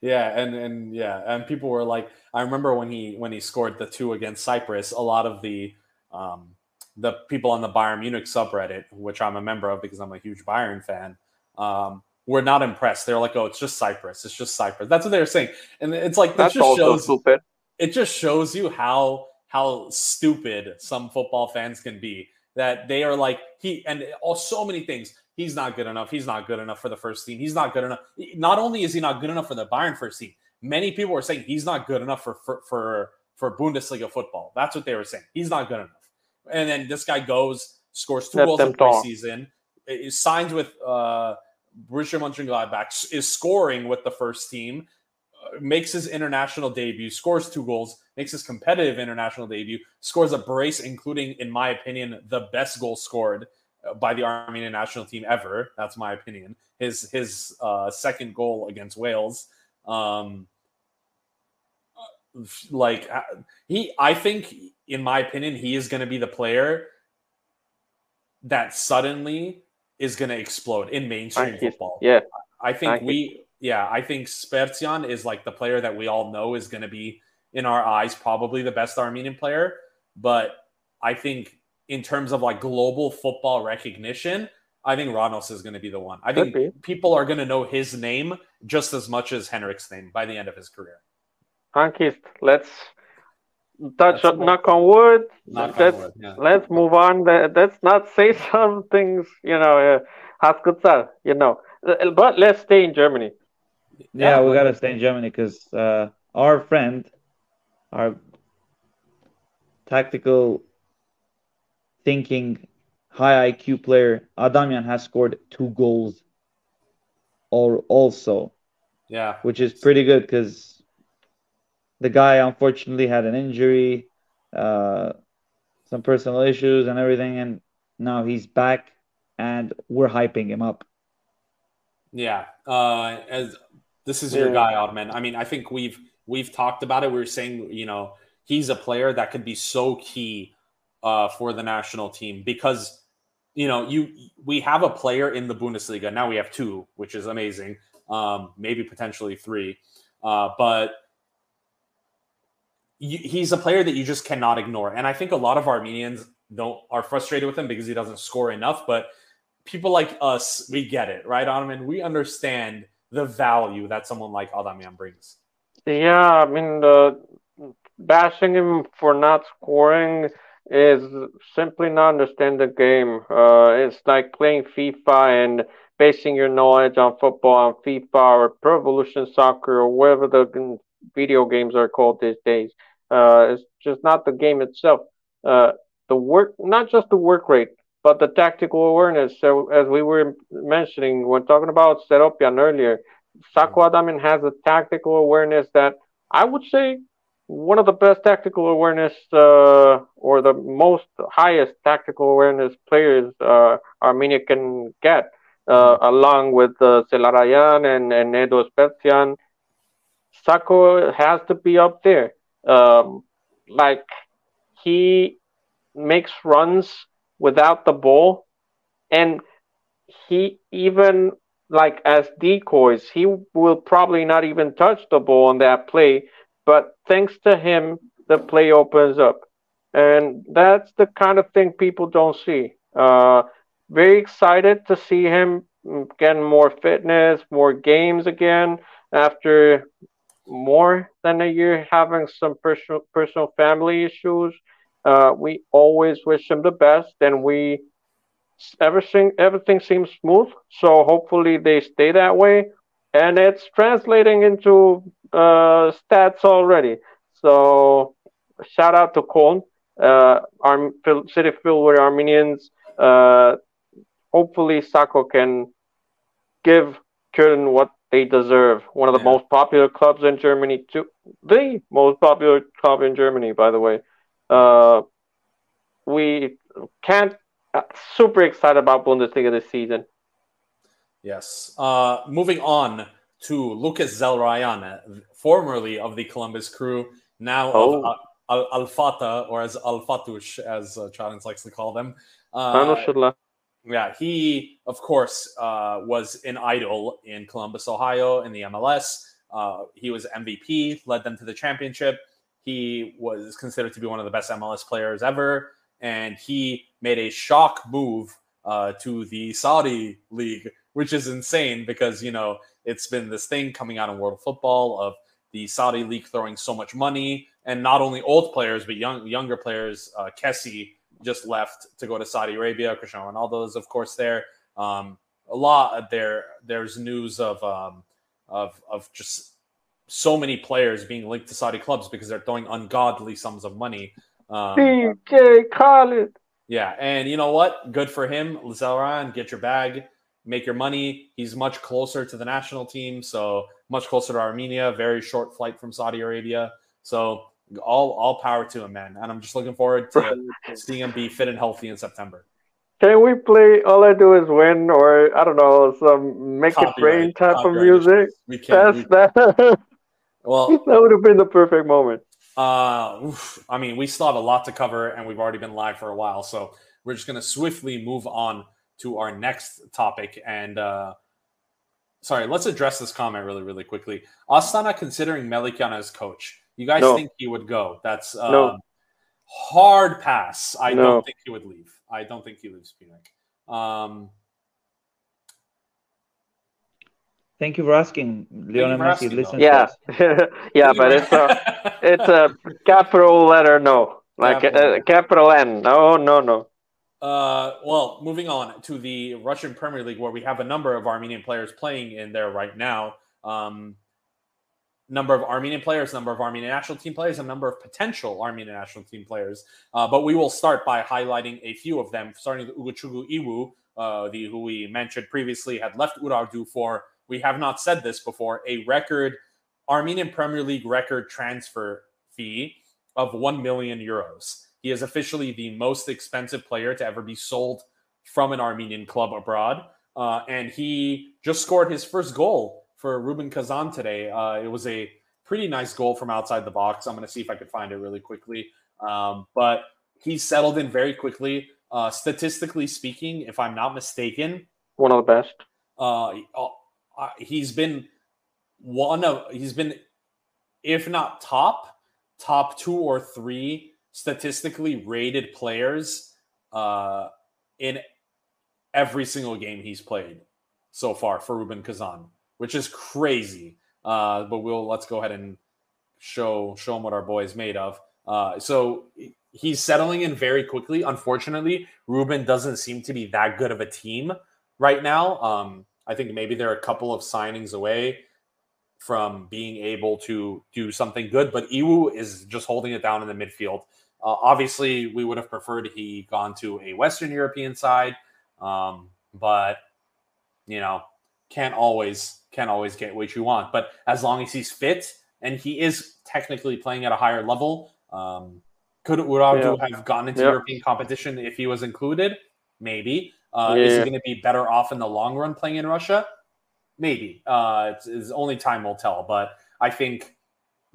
Yeah, and and yeah, and people were like, I remember when he when he scored the two against Cyprus, a lot of the um, the people on the Bayern Munich subreddit, which I'm a member of because I'm a huge Bayern fan, um, were not impressed. They're like, oh, it's just Cyprus, it's just Cyprus. That's what they were saying, and it's like that That's just shows stupid. it just shows you how how stupid some football fans can be that they are like he and all so many things he's not good enough. He's not good enough for the first team. He's not good enough. Not only is he not good enough for the Bayern first team many people were saying he's not good enough for for for, for Bundesliga football. That's what they were saying. He's not good enough. And then this guy goes scores two Let goals in preseason is signs with uh Borussia Mönchengladbach is scoring with the first team uh, makes his international debut, scores two goals, makes his competitive international debut, scores a brace, including, in my opinion, the best goal scored by the Armenian national team ever. That's my opinion. His his uh, second goal against Wales. Um, like uh, he, I think, in my opinion, he is going to be the player that suddenly is going to explode in mainstream football. Yeah, I think I- we yeah, I think Spertsyan is like the player that we all know is going to be in our eyes probably the best Armenian player. But I think in terms of like global football recognition, I think Ranos is going to be the one. I Could think be. people are going to know his name just as much as Henrikh's name by the end of his career. Ankist, let's touch on, cool. knock on wood. Knock let's wood, yeah. let's move on. Let- Let's not say some things, you know, uh, Haskutsal, you know. Uh, But let's stay in Germany. Yeah, we gotta stay in Germany because uh, our friend, our tactical thinking, high IQ player Adamyan has scored two goals, or also, Yeah. which is pretty good because the guy unfortunately had an injury, uh, some personal issues and everything, and now he's back, and we're hyping him up. Yeah. Uh, as this is your guy, Oddman. I mean, I think we've we've talked about it. We were saying, you know, he's a player that could be so key uh, for the national team because you know you we have a player in the Bundesliga now. We have two, which is amazing. Um, maybe potentially three, uh, but you, he's a player that you just cannot ignore. And I think a lot of Armenians don't are frustrated with him because he doesn't score enough, but people like us, we get it, right, Ottoman? We understand the value that someone like Adamyan brings. Yeah, I mean, the bashing him for not scoring is simply not understand the game. Uh, it's like playing FIFA and basing your knowledge on football on FIFA or Pro Evolution Soccer or whatever the video games are called these days. Uh, it's just not the game itself. Uh, the work, not just the work rate, but the tactical awareness. So, as we were mentioning when talking about Serobyan earlier, Sako Adamyan has a tactical awareness that I would say one of the best tactical awareness uh, or the most highest tactical awareness players uh, Armenia can get, uh, along with uh, Zelarayan and, and Edo Spertsyan. Sako has to be up there. Um, like he makes runs without the ball, and he even like as decoys, he will probably not even touch the ball on that play, but thanks to him, the play opens up. And that's the kind of thing people don't see. Uh, very excited to see him getting more fitness, more games again after more than a year having some personal, personal family issues. Uh, we always wish him the best, and we everything everything seems smooth. So hopefully they stay that way, and it's translating into uh, stats already. So shout out to Koln, uh, our city filled with Armenians. Uh, hopefully Sako can give Köln what they deserve. One of the Yeah. most popular clubs in Germany, too. The most popular club in Germany, by the way. Uh, we can't. Uh, super excited about Bundesliga this season. Yes. Uh, moving on to Lucas Zelarayan, formerly of the Columbus Crew, now Oh. of Al- Al Fata, or as Al Fatush, as uh, likes to call them. Uh, yeah, he of course uh, was an idol in Columbus, Ohio, in the MLS. Uh, he was MVP, led them to the championship. He was considered to be one of the best MLS players ever, and he made a shock move uh, to the Saudi league, which is insane because you know it's been this thing coming out in world football of the Saudi league throwing so much money, and not only old players but young younger players. Uh, Kessie just left to go to Saudi Arabia. Cristiano Ronaldo is, of course, there. Um, a lot there. There's news of um, of of just so many players being linked to Saudi clubs because they're throwing ungodly sums of money. Um, DJ Khaled. yeah, and you know what? Good for him, Zelarayan. Get your bag, make your money. He's much closer to the national team, so much closer to Armenia. Very short flight from Saudi Arabia. So all all power to him, man. And I'm just looking forward to seeing him be fit and healthy in September. Can we play All I Do Is Win or I don't know, some Make It Rain type of music? We can. That's we- that. well, that would have been the perfect moment. Uh, oof, I mean, we still have a lot to cover, and we've already been live for a while, so we're just going to swiftly move on to our next topic. And uh, sorry, let's address this comment really, really quickly. Astana considering Melikyan as coach. You guys No. think he would go? That's um, No. hard pass. I No. don't think he would leave. I don't think he leaves Pyunik. Um, Thank you for asking, Lionel for Messi. asking, Listen Yeah, to yeah, but it's a it's a capital letter no, like Capital. a, capital N. No, no, no. Uh, well, moving on to the Russian Premier League, where we have a number of Armenian players playing in there right now. Um, number of Armenian players, number of Armenian national team players, a number of potential Armenian national team players. Uh, but we will start by highlighting a few of them, starting with Ugochukwu Iwu, uh, the who we mentioned previously had left Urartu for. We have not said this before. A record Armenian Premier League record transfer fee of 1 million euros. He is officially the most expensive player to ever be sold from an Armenian club abroad. Uh, and he just scored his first goal for Rubin Kazan today. Uh, it was a pretty nice goal from outside the box. I'm going to see if I could find it really quickly. Um, but he settled in very quickly. Uh, statistically speaking, if I'm not mistaken, One of the best. uh, uh, he's been one of he's been if not top top two or three statistically rated players uh, in every single game he's played so far for Rubin Kazan, which is crazy. Uh, but we'll let's go ahead and show show him what our boy is made of. Uh, so he's settling in very quickly. Unfortunately, Rubin doesn't seem to be that good of a team right now. Um, I think maybe they're a couple of signings away from being able to do something good, but Iwu is just holding it down in the midfield. Uh, obviously, we would have preferred he gone to a Western European side, um, but you know, can't always can't always get what you want. But as long as he's fit and he is technically playing at a higher level, um, could Urartu have gone into Yeah. European competition if he was included? Maybe. Uh, Is he going to be better off in the long run playing in Russia? Maybe. Uh, it's, it's only time will tell. But I think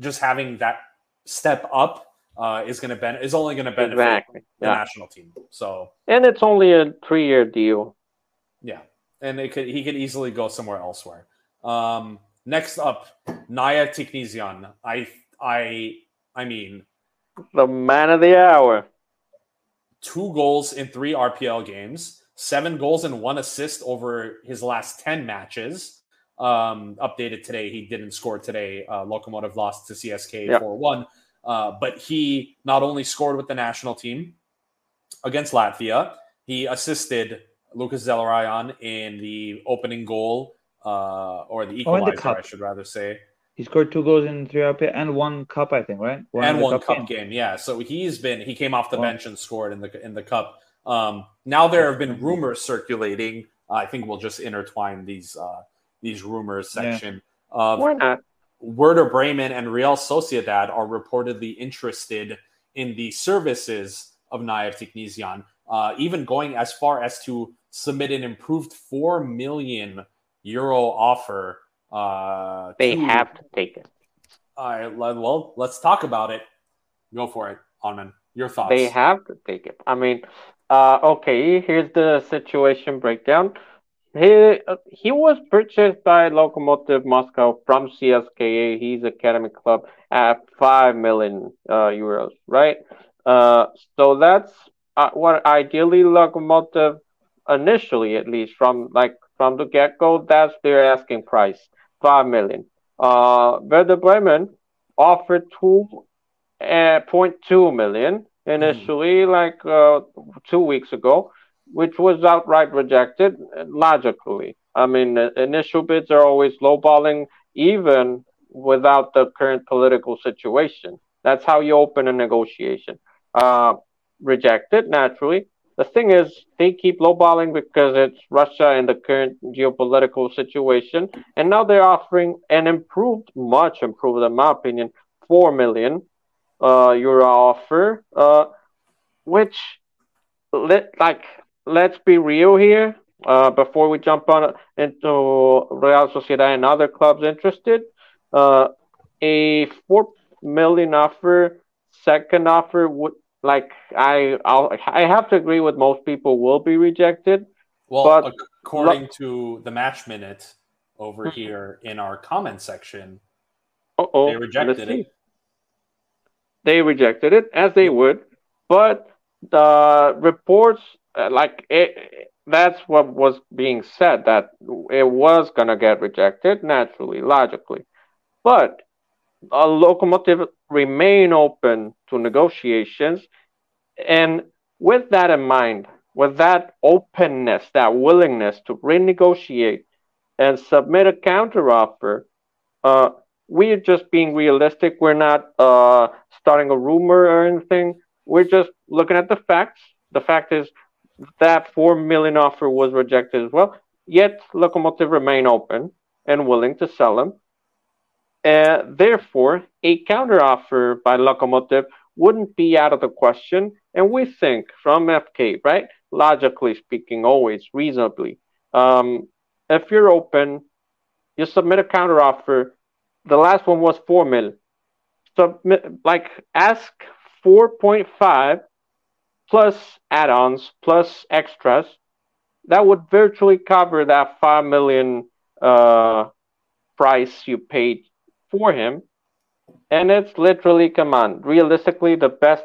just having that step up uh, is going to ben- is only going to benefit Exactly. the Yeah. national team. So And it's only a three-year deal. yeah, and it could he could easily go somewhere elsewhere. Um, next up, Nair Tiknizyan. I I I mean, The man of the hour. two goals in three RPL games, seven goals and one assist over his last ten matches. Um, updated today, he didn't score today. Uh, Lokomotiv lost to CSK four one. Uh, but he not only scored with the national team against Latvia, he assisted Lucas Zelarayan in the opening goal, uh, or the Oh, the equalizer. I should rather say, He scored two goals in three RP and one cup, I think, right? and one cup games. game. Yeah, so he's been he came off the Wow. bench and scored in the in the cup. Um, now there have been rumors circulating. I think we'll just intertwine these uh, these rumors Yeah. section of Why not? Werder Bremen and Real Sociedad are reportedly interested in the services of Nayev Tiknizyan, uh, even going as far as to submit an improved 4 million euro offer. Uh, They to- have to take it. All right, well, let's talk about it. Go for it, Armin. Your thoughts. They have to take it. I mean, uh, okay, here's the situation breakdown. He he was purchased by Lokomotiv Moscow from CSKA. He's academy club at five million uh, euros, right? Uh, so that's uh, what ideally Lokomotiv initially, at least from like from the get go, that's their asking price, five million. Uh, Werder Bremen offered two uh, 0.2 million initially, like uh, two weeks ago, which was outright rejected logically. I mean, initial bids are always lowballing, even without the current political situation. That's how you open a negotiation. Uh, rejected, naturally. The thing is, they keep lowballing because it's Russia and the current geopolitical situation. And now they're offering an improved, much improved, in my opinion, 4 million uh, euro offer, uh, which like let's be real here. Uh, before we jump on into Real Sociedad and other clubs interested, uh, a four million offer, second offer would like I I'll, I have to agree with most people will be rejected. well, but- according to the match minute, over Mhm. here in our comment section. Uh-oh, They rejected it. They rejected it as they would, but the reports, uh, like it, that's what was being said that it was gonna get rejected naturally, logically, but a Lokomotiv remain open to negotiations, and with that in mind, with that openness, that willingness to renegotiate and submit a counteroffer, uh, we're just being realistic. We're not uh, starting a rumor or anything. We're just looking at the facts. The fact is that four million offer was rejected as well. Yet Lokomotiv remain open and willing to sell them. Uh, therefore, a counteroffer by Lokomotiv wouldn't be out of the question. And we think from FK, right? Logically speaking, always reasonably. Um, if you're open, you submit a counteroffer. The last one was four mil. Submit like ask four point five plus add-ons plus extras. That would virtually cover that five million uh, price you paid for him. And it's literally, come on, realistically, the best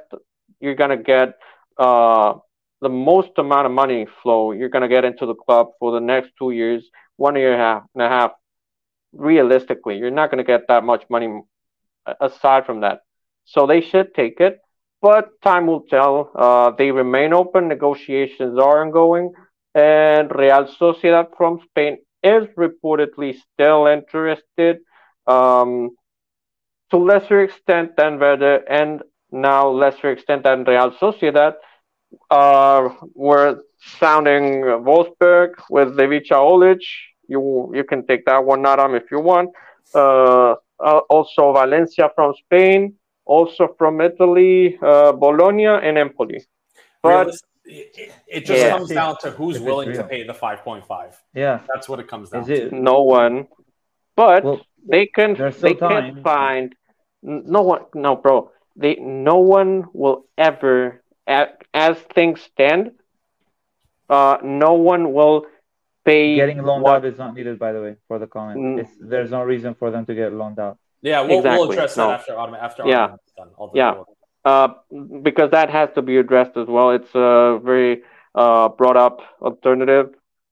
you're gonna get, uh, the most amount of money flow you're gonna get into the club for the next two years, one year and a half, and a half. Realistically, you're not gonna get that much money aside from that. So they should take it, but time will tell. Uh, they remain open. Negotiations are ongoing, and Real Sociedad from Spain is reportedly still interested. Um, to lesser extent than Werder and now lesser extent than Real Sociedad, uh, we're sounding Wolfsburg with Levica Olic. You you can take that one, Adam, if you want. Uh, uh, also Valencia from Spain, also from Italy, uh, Bologna and Empoli. But Realis- it, it just Yeah. comes down to who's If willing to pay the 5.5. Yeah. That's what it comes down Is it? no one. But Well, they can there's they still can't find no one no bro they no one will ever as things stand uh no one will pay Getting loaned what- out is not needed, by the way, for the comment. Mm. It's, there's no reason for them to get loaned out. Yeah, we'll, we'll Exactly, address no. that after Autumn, after Yeah. Done. Yeah. uh because that has to be addressed as well it's a very uh brought up alternative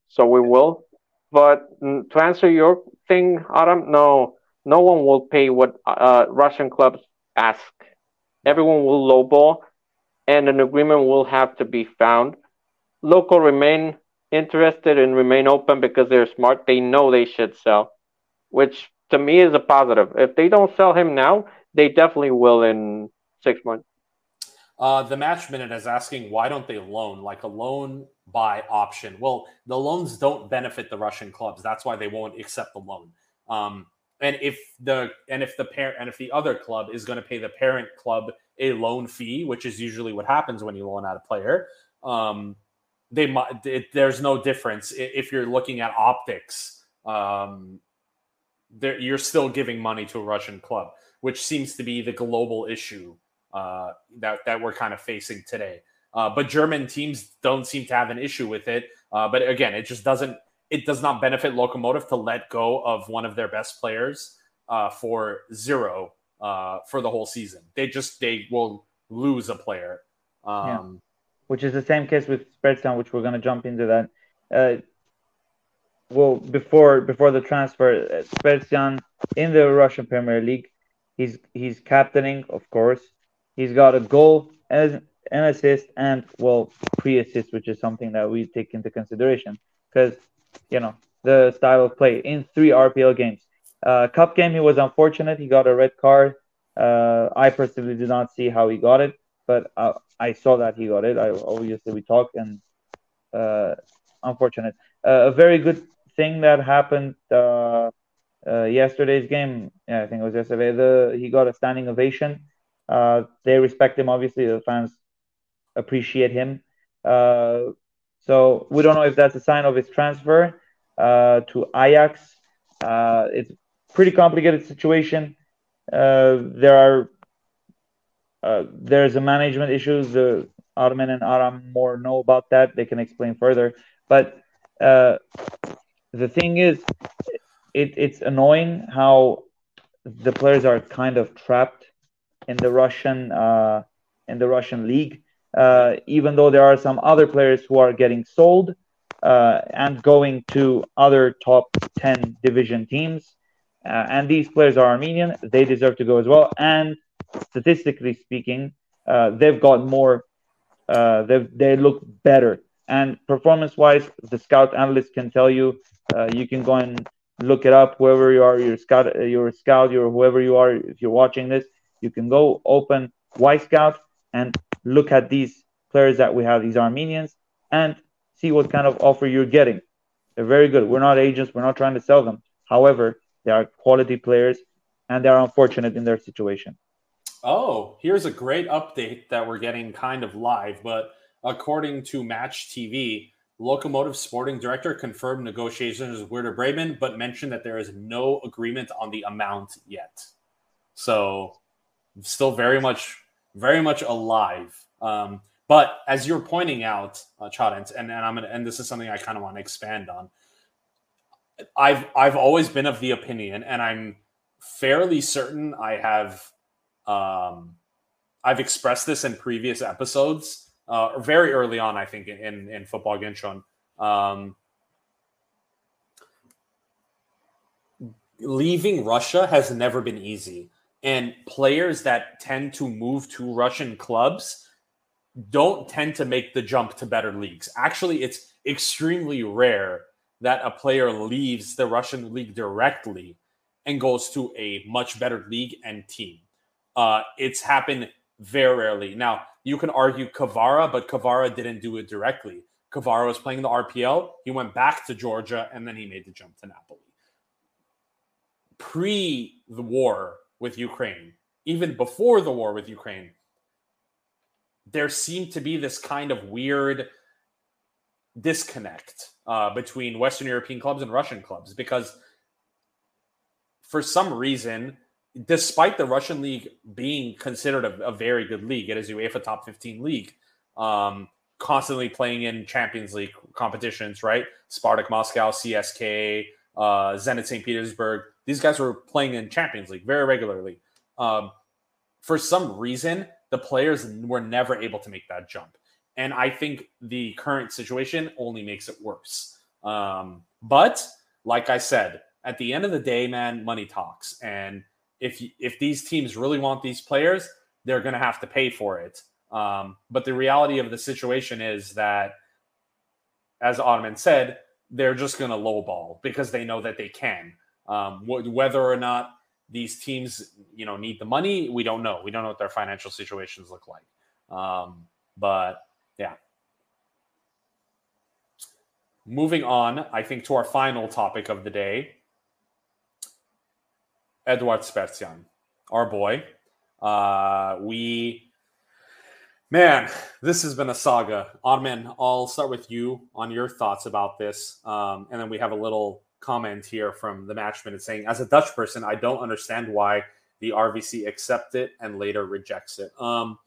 so we will but to answer your thing Adam no no one will pay what uh Russian clubs ask everyone will lowball and an agreement will have to be found local remain interested and remain open because they're smart they know they should sell which to me is a positive if they don't sell him now they definitely will in six months Uh, the match minute is asking why don't they loan like a loan by option? Well, the loans don't benefit the Russian clubs. That's why they won't accept the loan. Um, and if the and if the parent and if the other club is going to pay the parent club a loan fee, which is usually what happens when you loan out a player, um, they might. There's no difference if you're looking at optics. Um, you're still giving money to a Russian club, which seems to be the global issue uh, that that we're kind of facing today. Uh, but German teams don't seem to have an issue with it. Uh, but again, it just doesn't. It does not benefit Lokomotiv to let go of one of their best players uh, for zero uh, for the whole season. They just they will lose a player. Um, which is the same case with Spertsyan, which we're going to jump into that. Well, before before the transfer, uh, in the Russian Premier League, he's he's captaining, of course. He's got a goal and an assist, and well, pre-assist, which is something that we take into consideration because you know the style of play in three RPL games. Uh, cup game, he was unfortunate. He got a red card. Uh, I personally did not see how he got it, but uh, I saw that he got it. I obviously we talked and uh, unfortunate. Uh, a very good thing that happened uh, uh, yesterday's game. Yeah, I think it was yesterday. The he got a standing ovation. Uh, they respect him. Obviously, the fans appreciate him. Uh, so we don't know if that's a sign of his transfer uh, to Ajax. It's pretty complicated situation. There are there's a management issues. The Armin and Aram more know about that. They can explain further. But the thing is, it, it's annoying how the players are kind of trapped in the Russian uh, in the Russian league. Uh, even though there are some other players who are getting sold uh, and going to other top 10 division teams. Uh, and these players are Armenian, they deserve to go as well. And statistically speaking, uh, they've got more, uh, they look better. And performance wise, the scout analyst can tell you, uh, you can go and look it up whoever you are, your scout, uh, your scout, your whoever you are, if you're watching this, you can go open Wyscout and look at these players that we have, these Armenians, and see what kind of offer you're getting. They're very good. We're not agents, we're not trying to sell them. However, they are quality players and they're unfortunate in their situation. Oh, here's a great update that we're getting kind of live, but according to Match TV, Lokomotiv sporting director confirmed negotiations with Werder Bremen, but mentioned that there is no agreement on the amount yet. So, still very much, very much alive. Um, but as you're pointing out, uh, Chadens, and, and I'm gonna, and this is something I kind of want to expand on. I've I've always been of the opinion, and I'm fairly certain I have, um, I've expressed this in previous episodes, uh, very early on, I think in in football Ginchon. Um, leaving Russia has never been easy, and players that tend to move to Russian clubs don't tend to make the jump to better leagues. Actually, it's extremely rare that a player leaves the Russian league directly and goes to a much better league and team. Uh, it's happened very rarely. Now, you can argue Kvara, but Kvara didn't do it directly. Kvara was playing the RPL. He went back to Georgia and then he made the jump to Napoli. Pre the war with Ukraine, even before the war with Ukraine, there seemed to be this kind of weird disconnect uh, between Western European clubs and Russian clubs because for some reason, despite the Russian league being considered a, a very good league, it is UEFA top 15 league, um, constantly playing in Champions League competitions, right? Spartak Moscow, CSK, uh, Zenit St. Petersburg. These guys were playing in Champions League very regularly. Um, for some reason, the players were never able to make that jump. And I think the current situation only makes it worse. Um, but like I said, at the end of the day, man, money talks. And if if these teams really want these players, they're going to have to pay for it. Um, but the reality of the situation is that, as Ottoman said, they're just going to lowball because they know that they can. Um, whether or not these teams, you know, need the money. We don't know. We don't know what their financial situations look like. Um, but yeah. Moving on, I think to our final topic of the day. Eduard Spertsyan, our boy. Uh, we, man, this has been a saga. Armin, I'll start with you on your thoughts about this, um, and then we have a little comment here from the match minute saying, as a Dutch person, I don't understand why the RVC accepts it and later rejects it. Um,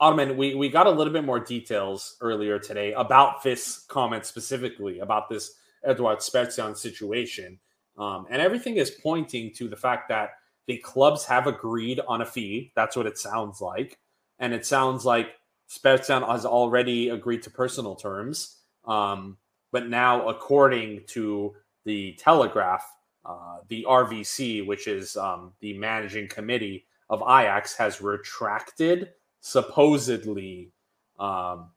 Ottoman, we, we got a little bit more details earlier today about this comment specifically, about this Eduard Spertsyan situation. Um, and everything is pointing to the fact that the clubs have agreed on a fee. That's what it sounds like. And it sounds like Spertsyan has already agreed to personal terms. Um, but now, according to the Telegraph, uh, the RVC, which is um, the managing committee of Ajax, has retracted supposedly um,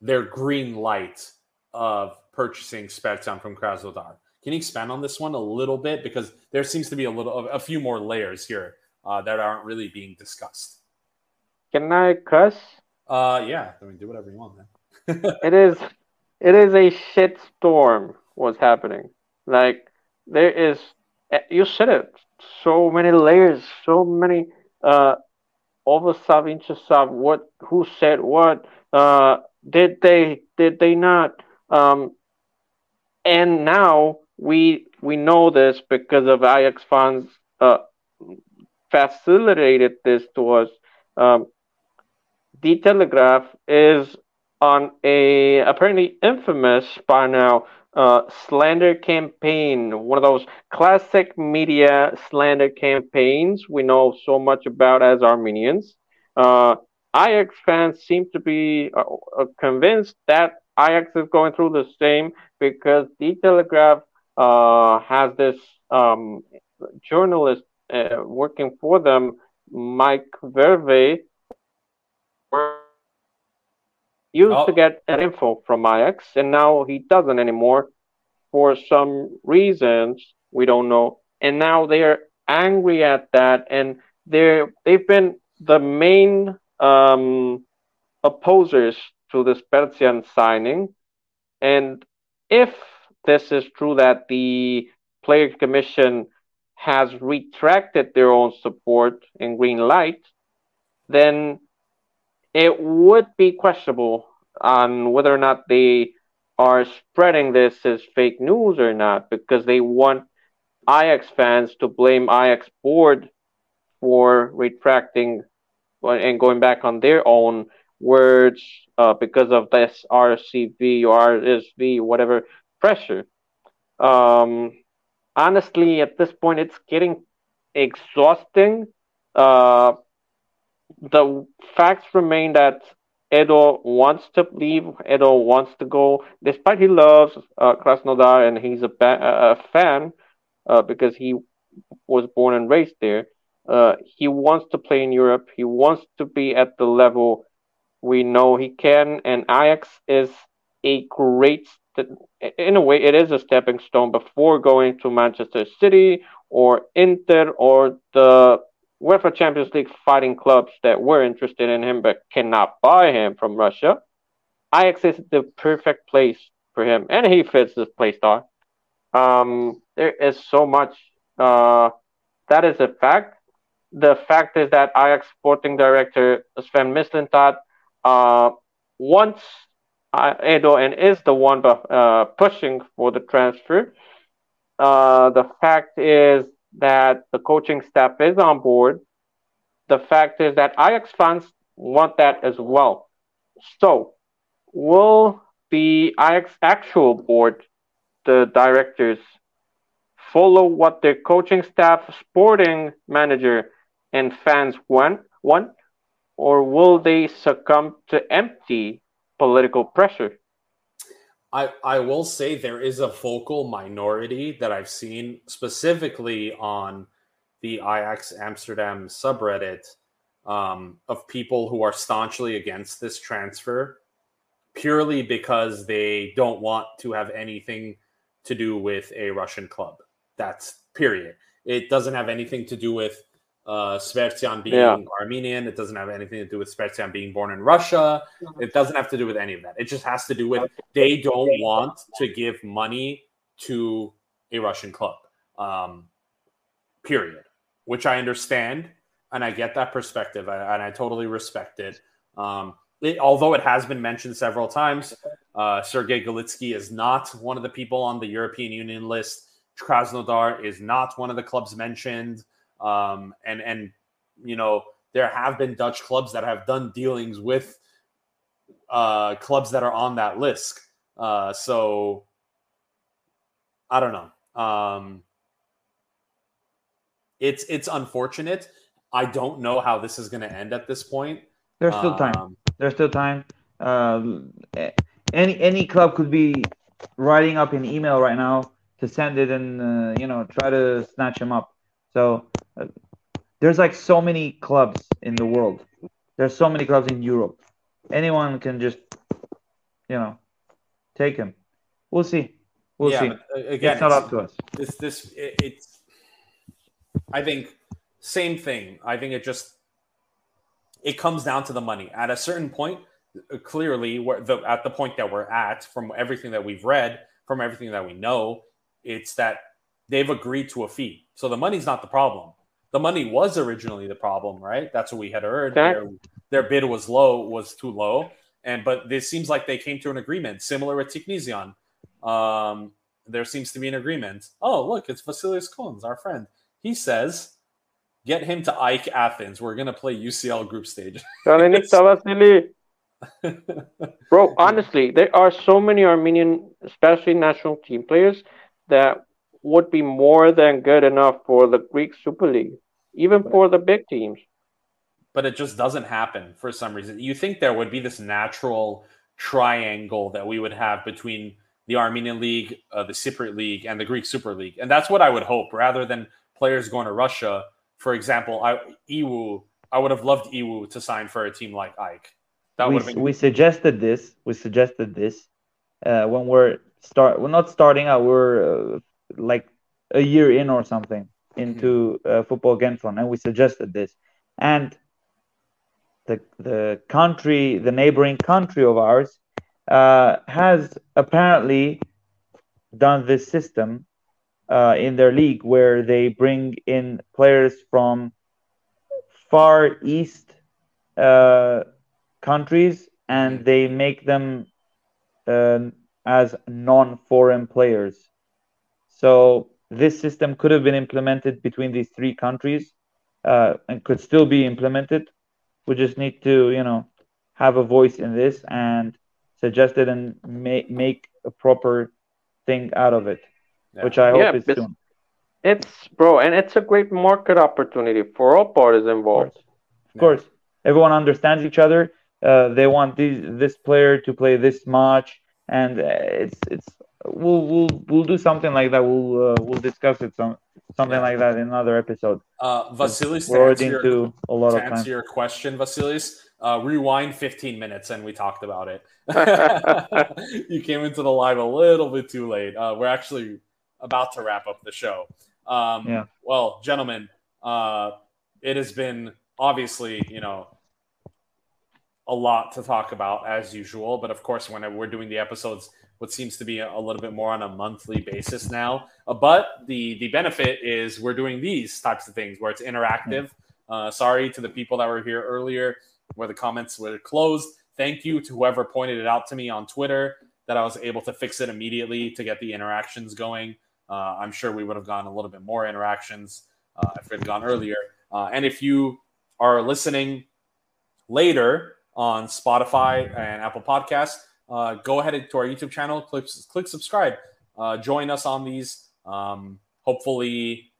their green light of purchasing Spertsyan from Krasnodar. Can you expand on this one a little bit because there seems to be a little, a few more layers here uh, that aren't really being discussed. Can I cuss? Uh, yeah. I mean, do whatever you want, man. it is it is a shit storm what's happening. Like there is you said it, so many layers, so many uh over sub inch sub what who said what uh did they did they not um and now we we know this because of Ajax funds uh facilitated this to us um the telegraph is on a apparently infamous by now uh, slander campaign, one of those classic media slander campaigns we know so much about as Armenians. Uh, Ajax fans seem to be uh, convinced that Ajax is going through the same because the Telegraph uh, has this um, journalist uh, working for them, Mike Verweij, used oh. to get that info from Ajax, and now he doesn't anymore for some reasons we don't know. And now they're angry at that, and they're they've been the main um, opposers to this Spertsyan signing. And if this is true that the player commission has retracted their own support in green light, then it would be questionable on whether or not they are spreading this as fake news or not because they want Ajax fans to blame Ajax board for retracting and going back on their own words uh, because of this RCV or RSV, whatever pressure. Um, honestly, at this point, it's getting exhausting. Uh, the facts remain that Edo wants to leave. Edo wants to go, despite he loves uh, Krasnodar and he's a, ba- a fan uh, because he was born and raised there. Uh, he wants to play in Europe. He wants to be at the level we know he can. And Ajax is a great, in a way, it is a stepping stone before going to Manchester City or Inter or the UEFA Champions League fighting clubs that were interested in him but cannot buy him from Russia. Ajax is the perfect place for him, and he fits this play style. Um, there is so much. Uh, that is a fact the fact is that Ajax sporting director Sven Mislintat uh, wants Edo and is the one uh, pushing for the transfer. Uh, the fact is that the coaching staff is on board. The fact is that Ajax fans want that as well. So, will the Ajax actual board, the directors, follow what their coaching staff, sporting manager, and fans want, want, or will they succumb to empty political pressure? I, I will say there is a vocal minority that I've seen specifically on the Ajax Amsterdam subreddit um, of people who are staunchly against this transfer purely because they don't want to have anything to do with a Russian club. That's period. It doesn't have anything to do with uh, Spertsyan being yeah. Armenian. It doesn't have anything to do with Spertsyan being born in Russia. It doesn't have to do with any of that. It just has to do with they don't want to give money to a Russian club. Um, period. Which I understand and I get that perspective and I totally respect it. Um, it, although it has been mentioned several times, uh, Sergei Galitsky is not one of the people on the European Union list. Krasnodar is not one of the clubs mentioned. Um, and and you know there have been Dutch clubs that have done dealings with uh, clubs that are on that list. Uh, so I don't know. Um, it's it's unfortunate. I don't know how this is going to end at this point. There's still time. Um, There's still time. Uh, any any club could be writing up an email right now to send it and uh, you know try to snatch him up. So there's like so many clubs in the world. There's so many clubs in Europe. Anyone can just, you know, take him. We'll see. We'll yeah, see. Uh, again, it's not it's, up to us. This, this, it, it's. I think same thing. I think it just it comes down to the money. At a certain point, uh, clearly, where the at the point that we're at, from everything that we've read, from everything that we know, it's that they've agreed to a fee. So the money's not the problem. The money was originally the problem, right? That's what we had heard. Their, their, bid was low, was too low. And but this seems like they came to an agreement, similar with Tiknizyan. Um, there seems to be an agreement. Oh, look, it's Vasilis Kons, our friend. He says, get him to AEK Athens. We're gonna play UCL group stage. Bro, honestly, there are so many Armenian, especially national team players, that would be more than good enough for the Greek Super League, even for the big teams. But it just doesn't happen for some reason. You think there would be this natural triangle that we would have between the Armenian League, uh, the Cypriot League, and the Greek Super League, and that's what I would hope, rather than players going to Russia. For example, I, Iwu, I would have loved Iwu to sign for a team like AEK. That we, been... we suggested this. We suggested this uh, when we're start. We're not starting out. We're uh, like a year in or something into uh, football Gentron, and we suggested this. And the the country, the neighboring country of ours, uh, has apparently done this system uh, in their league where they bring in players from far east uh, countries and mm-hmm. they make them um, as non-foreign players. So this system could have been implemented between these three countries uh, and could still be implemented. We just need to, you know, have a voice in this and suggest it and make make a proper thing out of it, yeah. which I hope yeah, is soon. It's bro, and it's a great market opportunity for all parties involved. Of course, of course. everyone understands each other. Uh, they want these, this player to play this much, and uh, it's it's we'll we'll we'll do something like that. We'll uh, we'll discuss it some something like that in another episode. Uh, Vasilis, to answer, your, a lot of answer your question, Vasilis, uh, rewind 15 minutes and we talked about it. you came into the live a little bit too late. Uh, we're actually about to wrap up the show. Um, yeah. Well, gentlemen, uh, it has been obviously, you know, a lot to talk about as usual. But of course, when we're doing the episodes, what seems to be a, little bit more on a monthly basis now. Uh, but the the benefit is we're doing these types of things where it's interactive. Uh, sorry to the people that were here earlier where the comments were closed. Thank you to whoever pointed it out to me on Twitter that I was able to fix it immediately to get the interactions going. Uh, I'm sure we would have gotten a little bit more interactions uh, if it had gone earlier. Uh, and if you are listening later on Spotify and Apple Podcasts, uh, go ahead to our YouTube channel, click, click subscribe, uh, join us on these. Um, hopefully,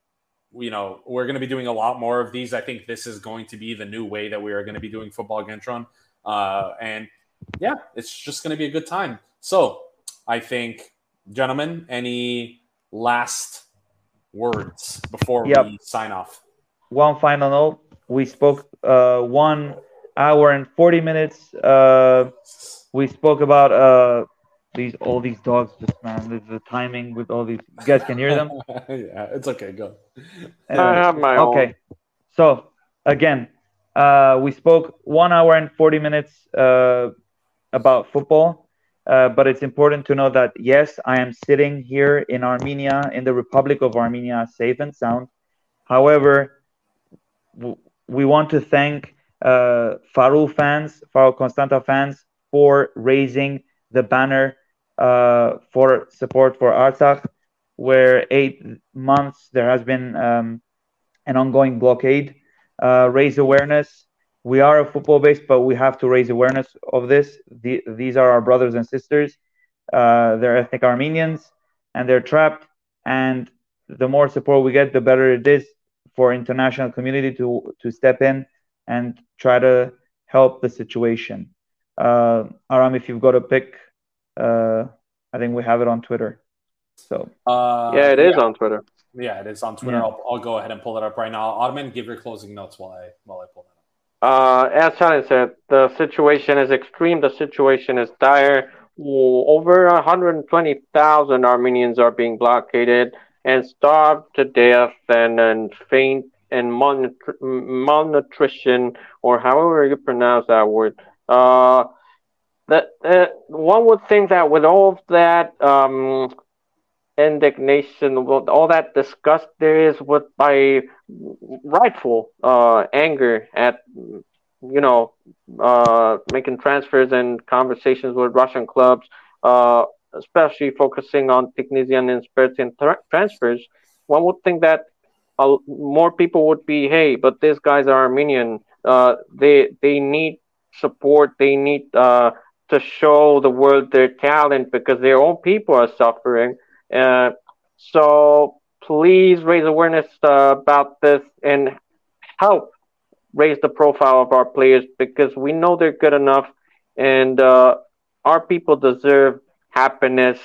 you know, we're going to be doing a lot more of these. I think this is going to be the new way that we are going to be doing football Gentron. Uh, and yeah, it's just going to be a good time. So I think, gentlemen, any last words before yep. we sign off? One final note. We spoke uh, one hour and 40 minutes. Uh, we spoke about uh, these all these dogs just man the, the timing with all these you guys can hear them? Yeah it's okay go. Anyway, i have my okay own. so again uh, we spoke one hour and 40 minutes uh, about football uh, but it's important to know that yes i am sitting here in armenia in the republic of armenia safe and sound. However w- we want to thank uh, Farul fans, Farul Constanta fans, for raising the banner uh, for support for Artsakh, where eight months there has been um, an ongoing blockade. Uh, raise awareness. We are a football base, but we have to raise awareness of this. The, these are our brothers and sisters. Uh, they're ethnic Armenians and they're trapped. And the more support we get, the better it is for international community to to step in and try to help the situation. Uh, Aram, if you've got a pick uh, I think we have it on Twitter. So uh, yeah, it is yeah. on Twitter. Yeah, it is on Twitter. Yeah. I'll, I'll, go ahead and pull it up right now. Ottoman, give your closing notes while I while I pull that up. Uh, as China said, the situation is extreme. The situation is dire. Over 120,000 Armenians are being blockaded and starved to death and, and faint and malnutrition, or however you pronounce that word. Uh, that uh, one would think that with all of that um, indignation, all that disgust there is with by rightful uh, anger at you know uh, making transfers and conversations with Russian clubs, uh, especially focusing on Tiknizyan and Spertsyan tra- transfers. One would think that more people would be, hey, but these guys are Armenian. Uh, they they need support. They need uh, to show the world their talent because their own people are suffering. Uh, so please raise awareness uh, about this and help raise the profile of our players because we know they're good enough and uh, our people deserve happiness.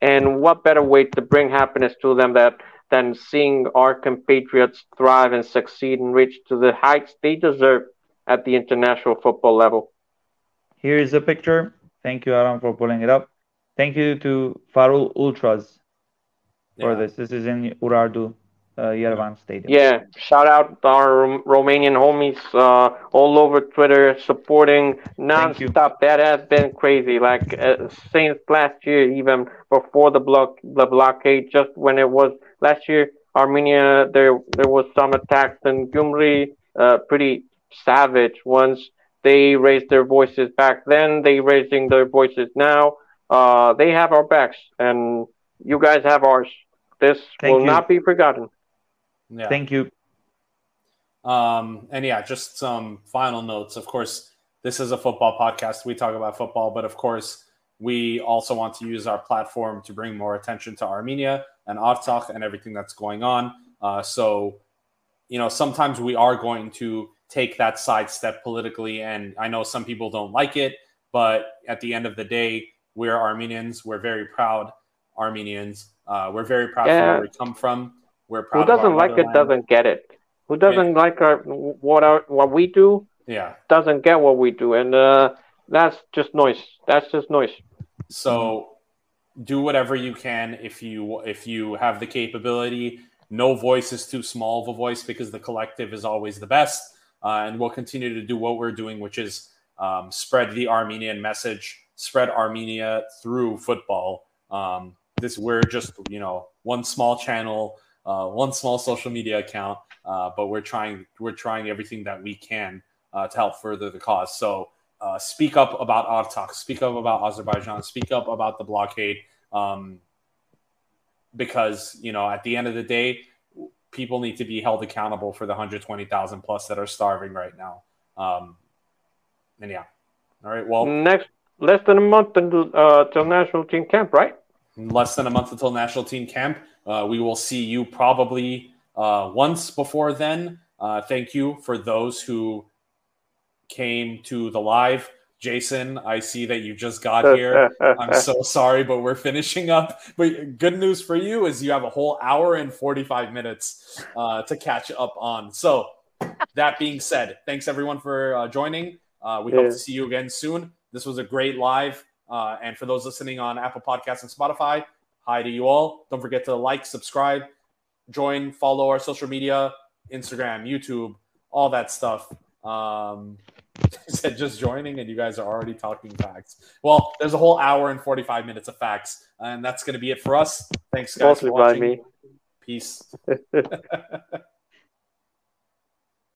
And what better way to bring happiness to them that than seeing our compatriots thrive and succeed and reach to the heights they deserve at the international football level. Here is a picture. Thank you, Aram, for pulling it up. Thank you to Farul Ultras for Yeah. this. This is in Urartu, uh, Yerevan Stadium. Yeah, shout out our Rom- Romanian homies uh, all over Twitter supporting Thank you. nonstop. That has been crazy. Like uh, since last year, even before the block the blockade, just when it was last year, Armenia there there was some attacks in Gyumri, uh, pretty savage Once They raised their voices back then. They raising their voices now. Uh, they have our backs, and you guys have ours. This Thank will you. not be forgotten. Yeah. Thank you. Um, and yeah, just some final notes. Of course, this is a football podcast. We talk about football, but of course, we also want to use our platform to bring more attention to Armenia and Artsakh and everything that's going on. Uh, so, you know, sometimes we are going to take that sidestep politically, and I know some people don't like it, but at the end of the day, we're Armenians. We're very proud Armenians. Uh, we're very proud Yeah. where we come from. We're proud. Who doesn't like it doesn't get it. Who doesn't like our what our what we do Yeah. doesn't get what we do, and uh, that's just noise. That's just noise. So do whatever you can if you if you have the capability. No voice is too small of a voice because the collective is always the best, uh, and we'll continue to do what we're doing, which is um, spread the Armenian message, spread Armenia through football. Um, this we're just you know one small channel, uh, one small social media account, uh, but we're trying we're trying everything that we can uh, to help further the cause. So uh, speak up about Artsakh, speak up about Azerbaijan, speak up about the blockade, um, because you know at the end of the day, people need to be held accountable for the 120,000 plus that are starving right now. Um, and yeah, all right. Well, Next, less than a month until uh, till national team camp, right? less than a month until national team camp. Uh, we will see you probably uh, once before then. Uh, thank you for those who came to the live. Jason, I see that you just got here. I'm so sorry, but we're finishing up. But good news for you is you have a whole hour and 45 minutes uh, to catch up on. So, that being said, thanks everyone for uh, joining. Uh, we hope to see you again soon. This was a great live. Uh, and for those listening on Apple Podcasts and Spotify, hi to you all. Don't forget to like, subscribe, join, follow our social media Instagram, YouTube, all that stuff. Um, said just joining, and you guys are already talking facts. Well, there's a whole hour and 45 minutes of facts, and that's going to be it for us. Thanks, guys, Mostly for by watching. me. Peace.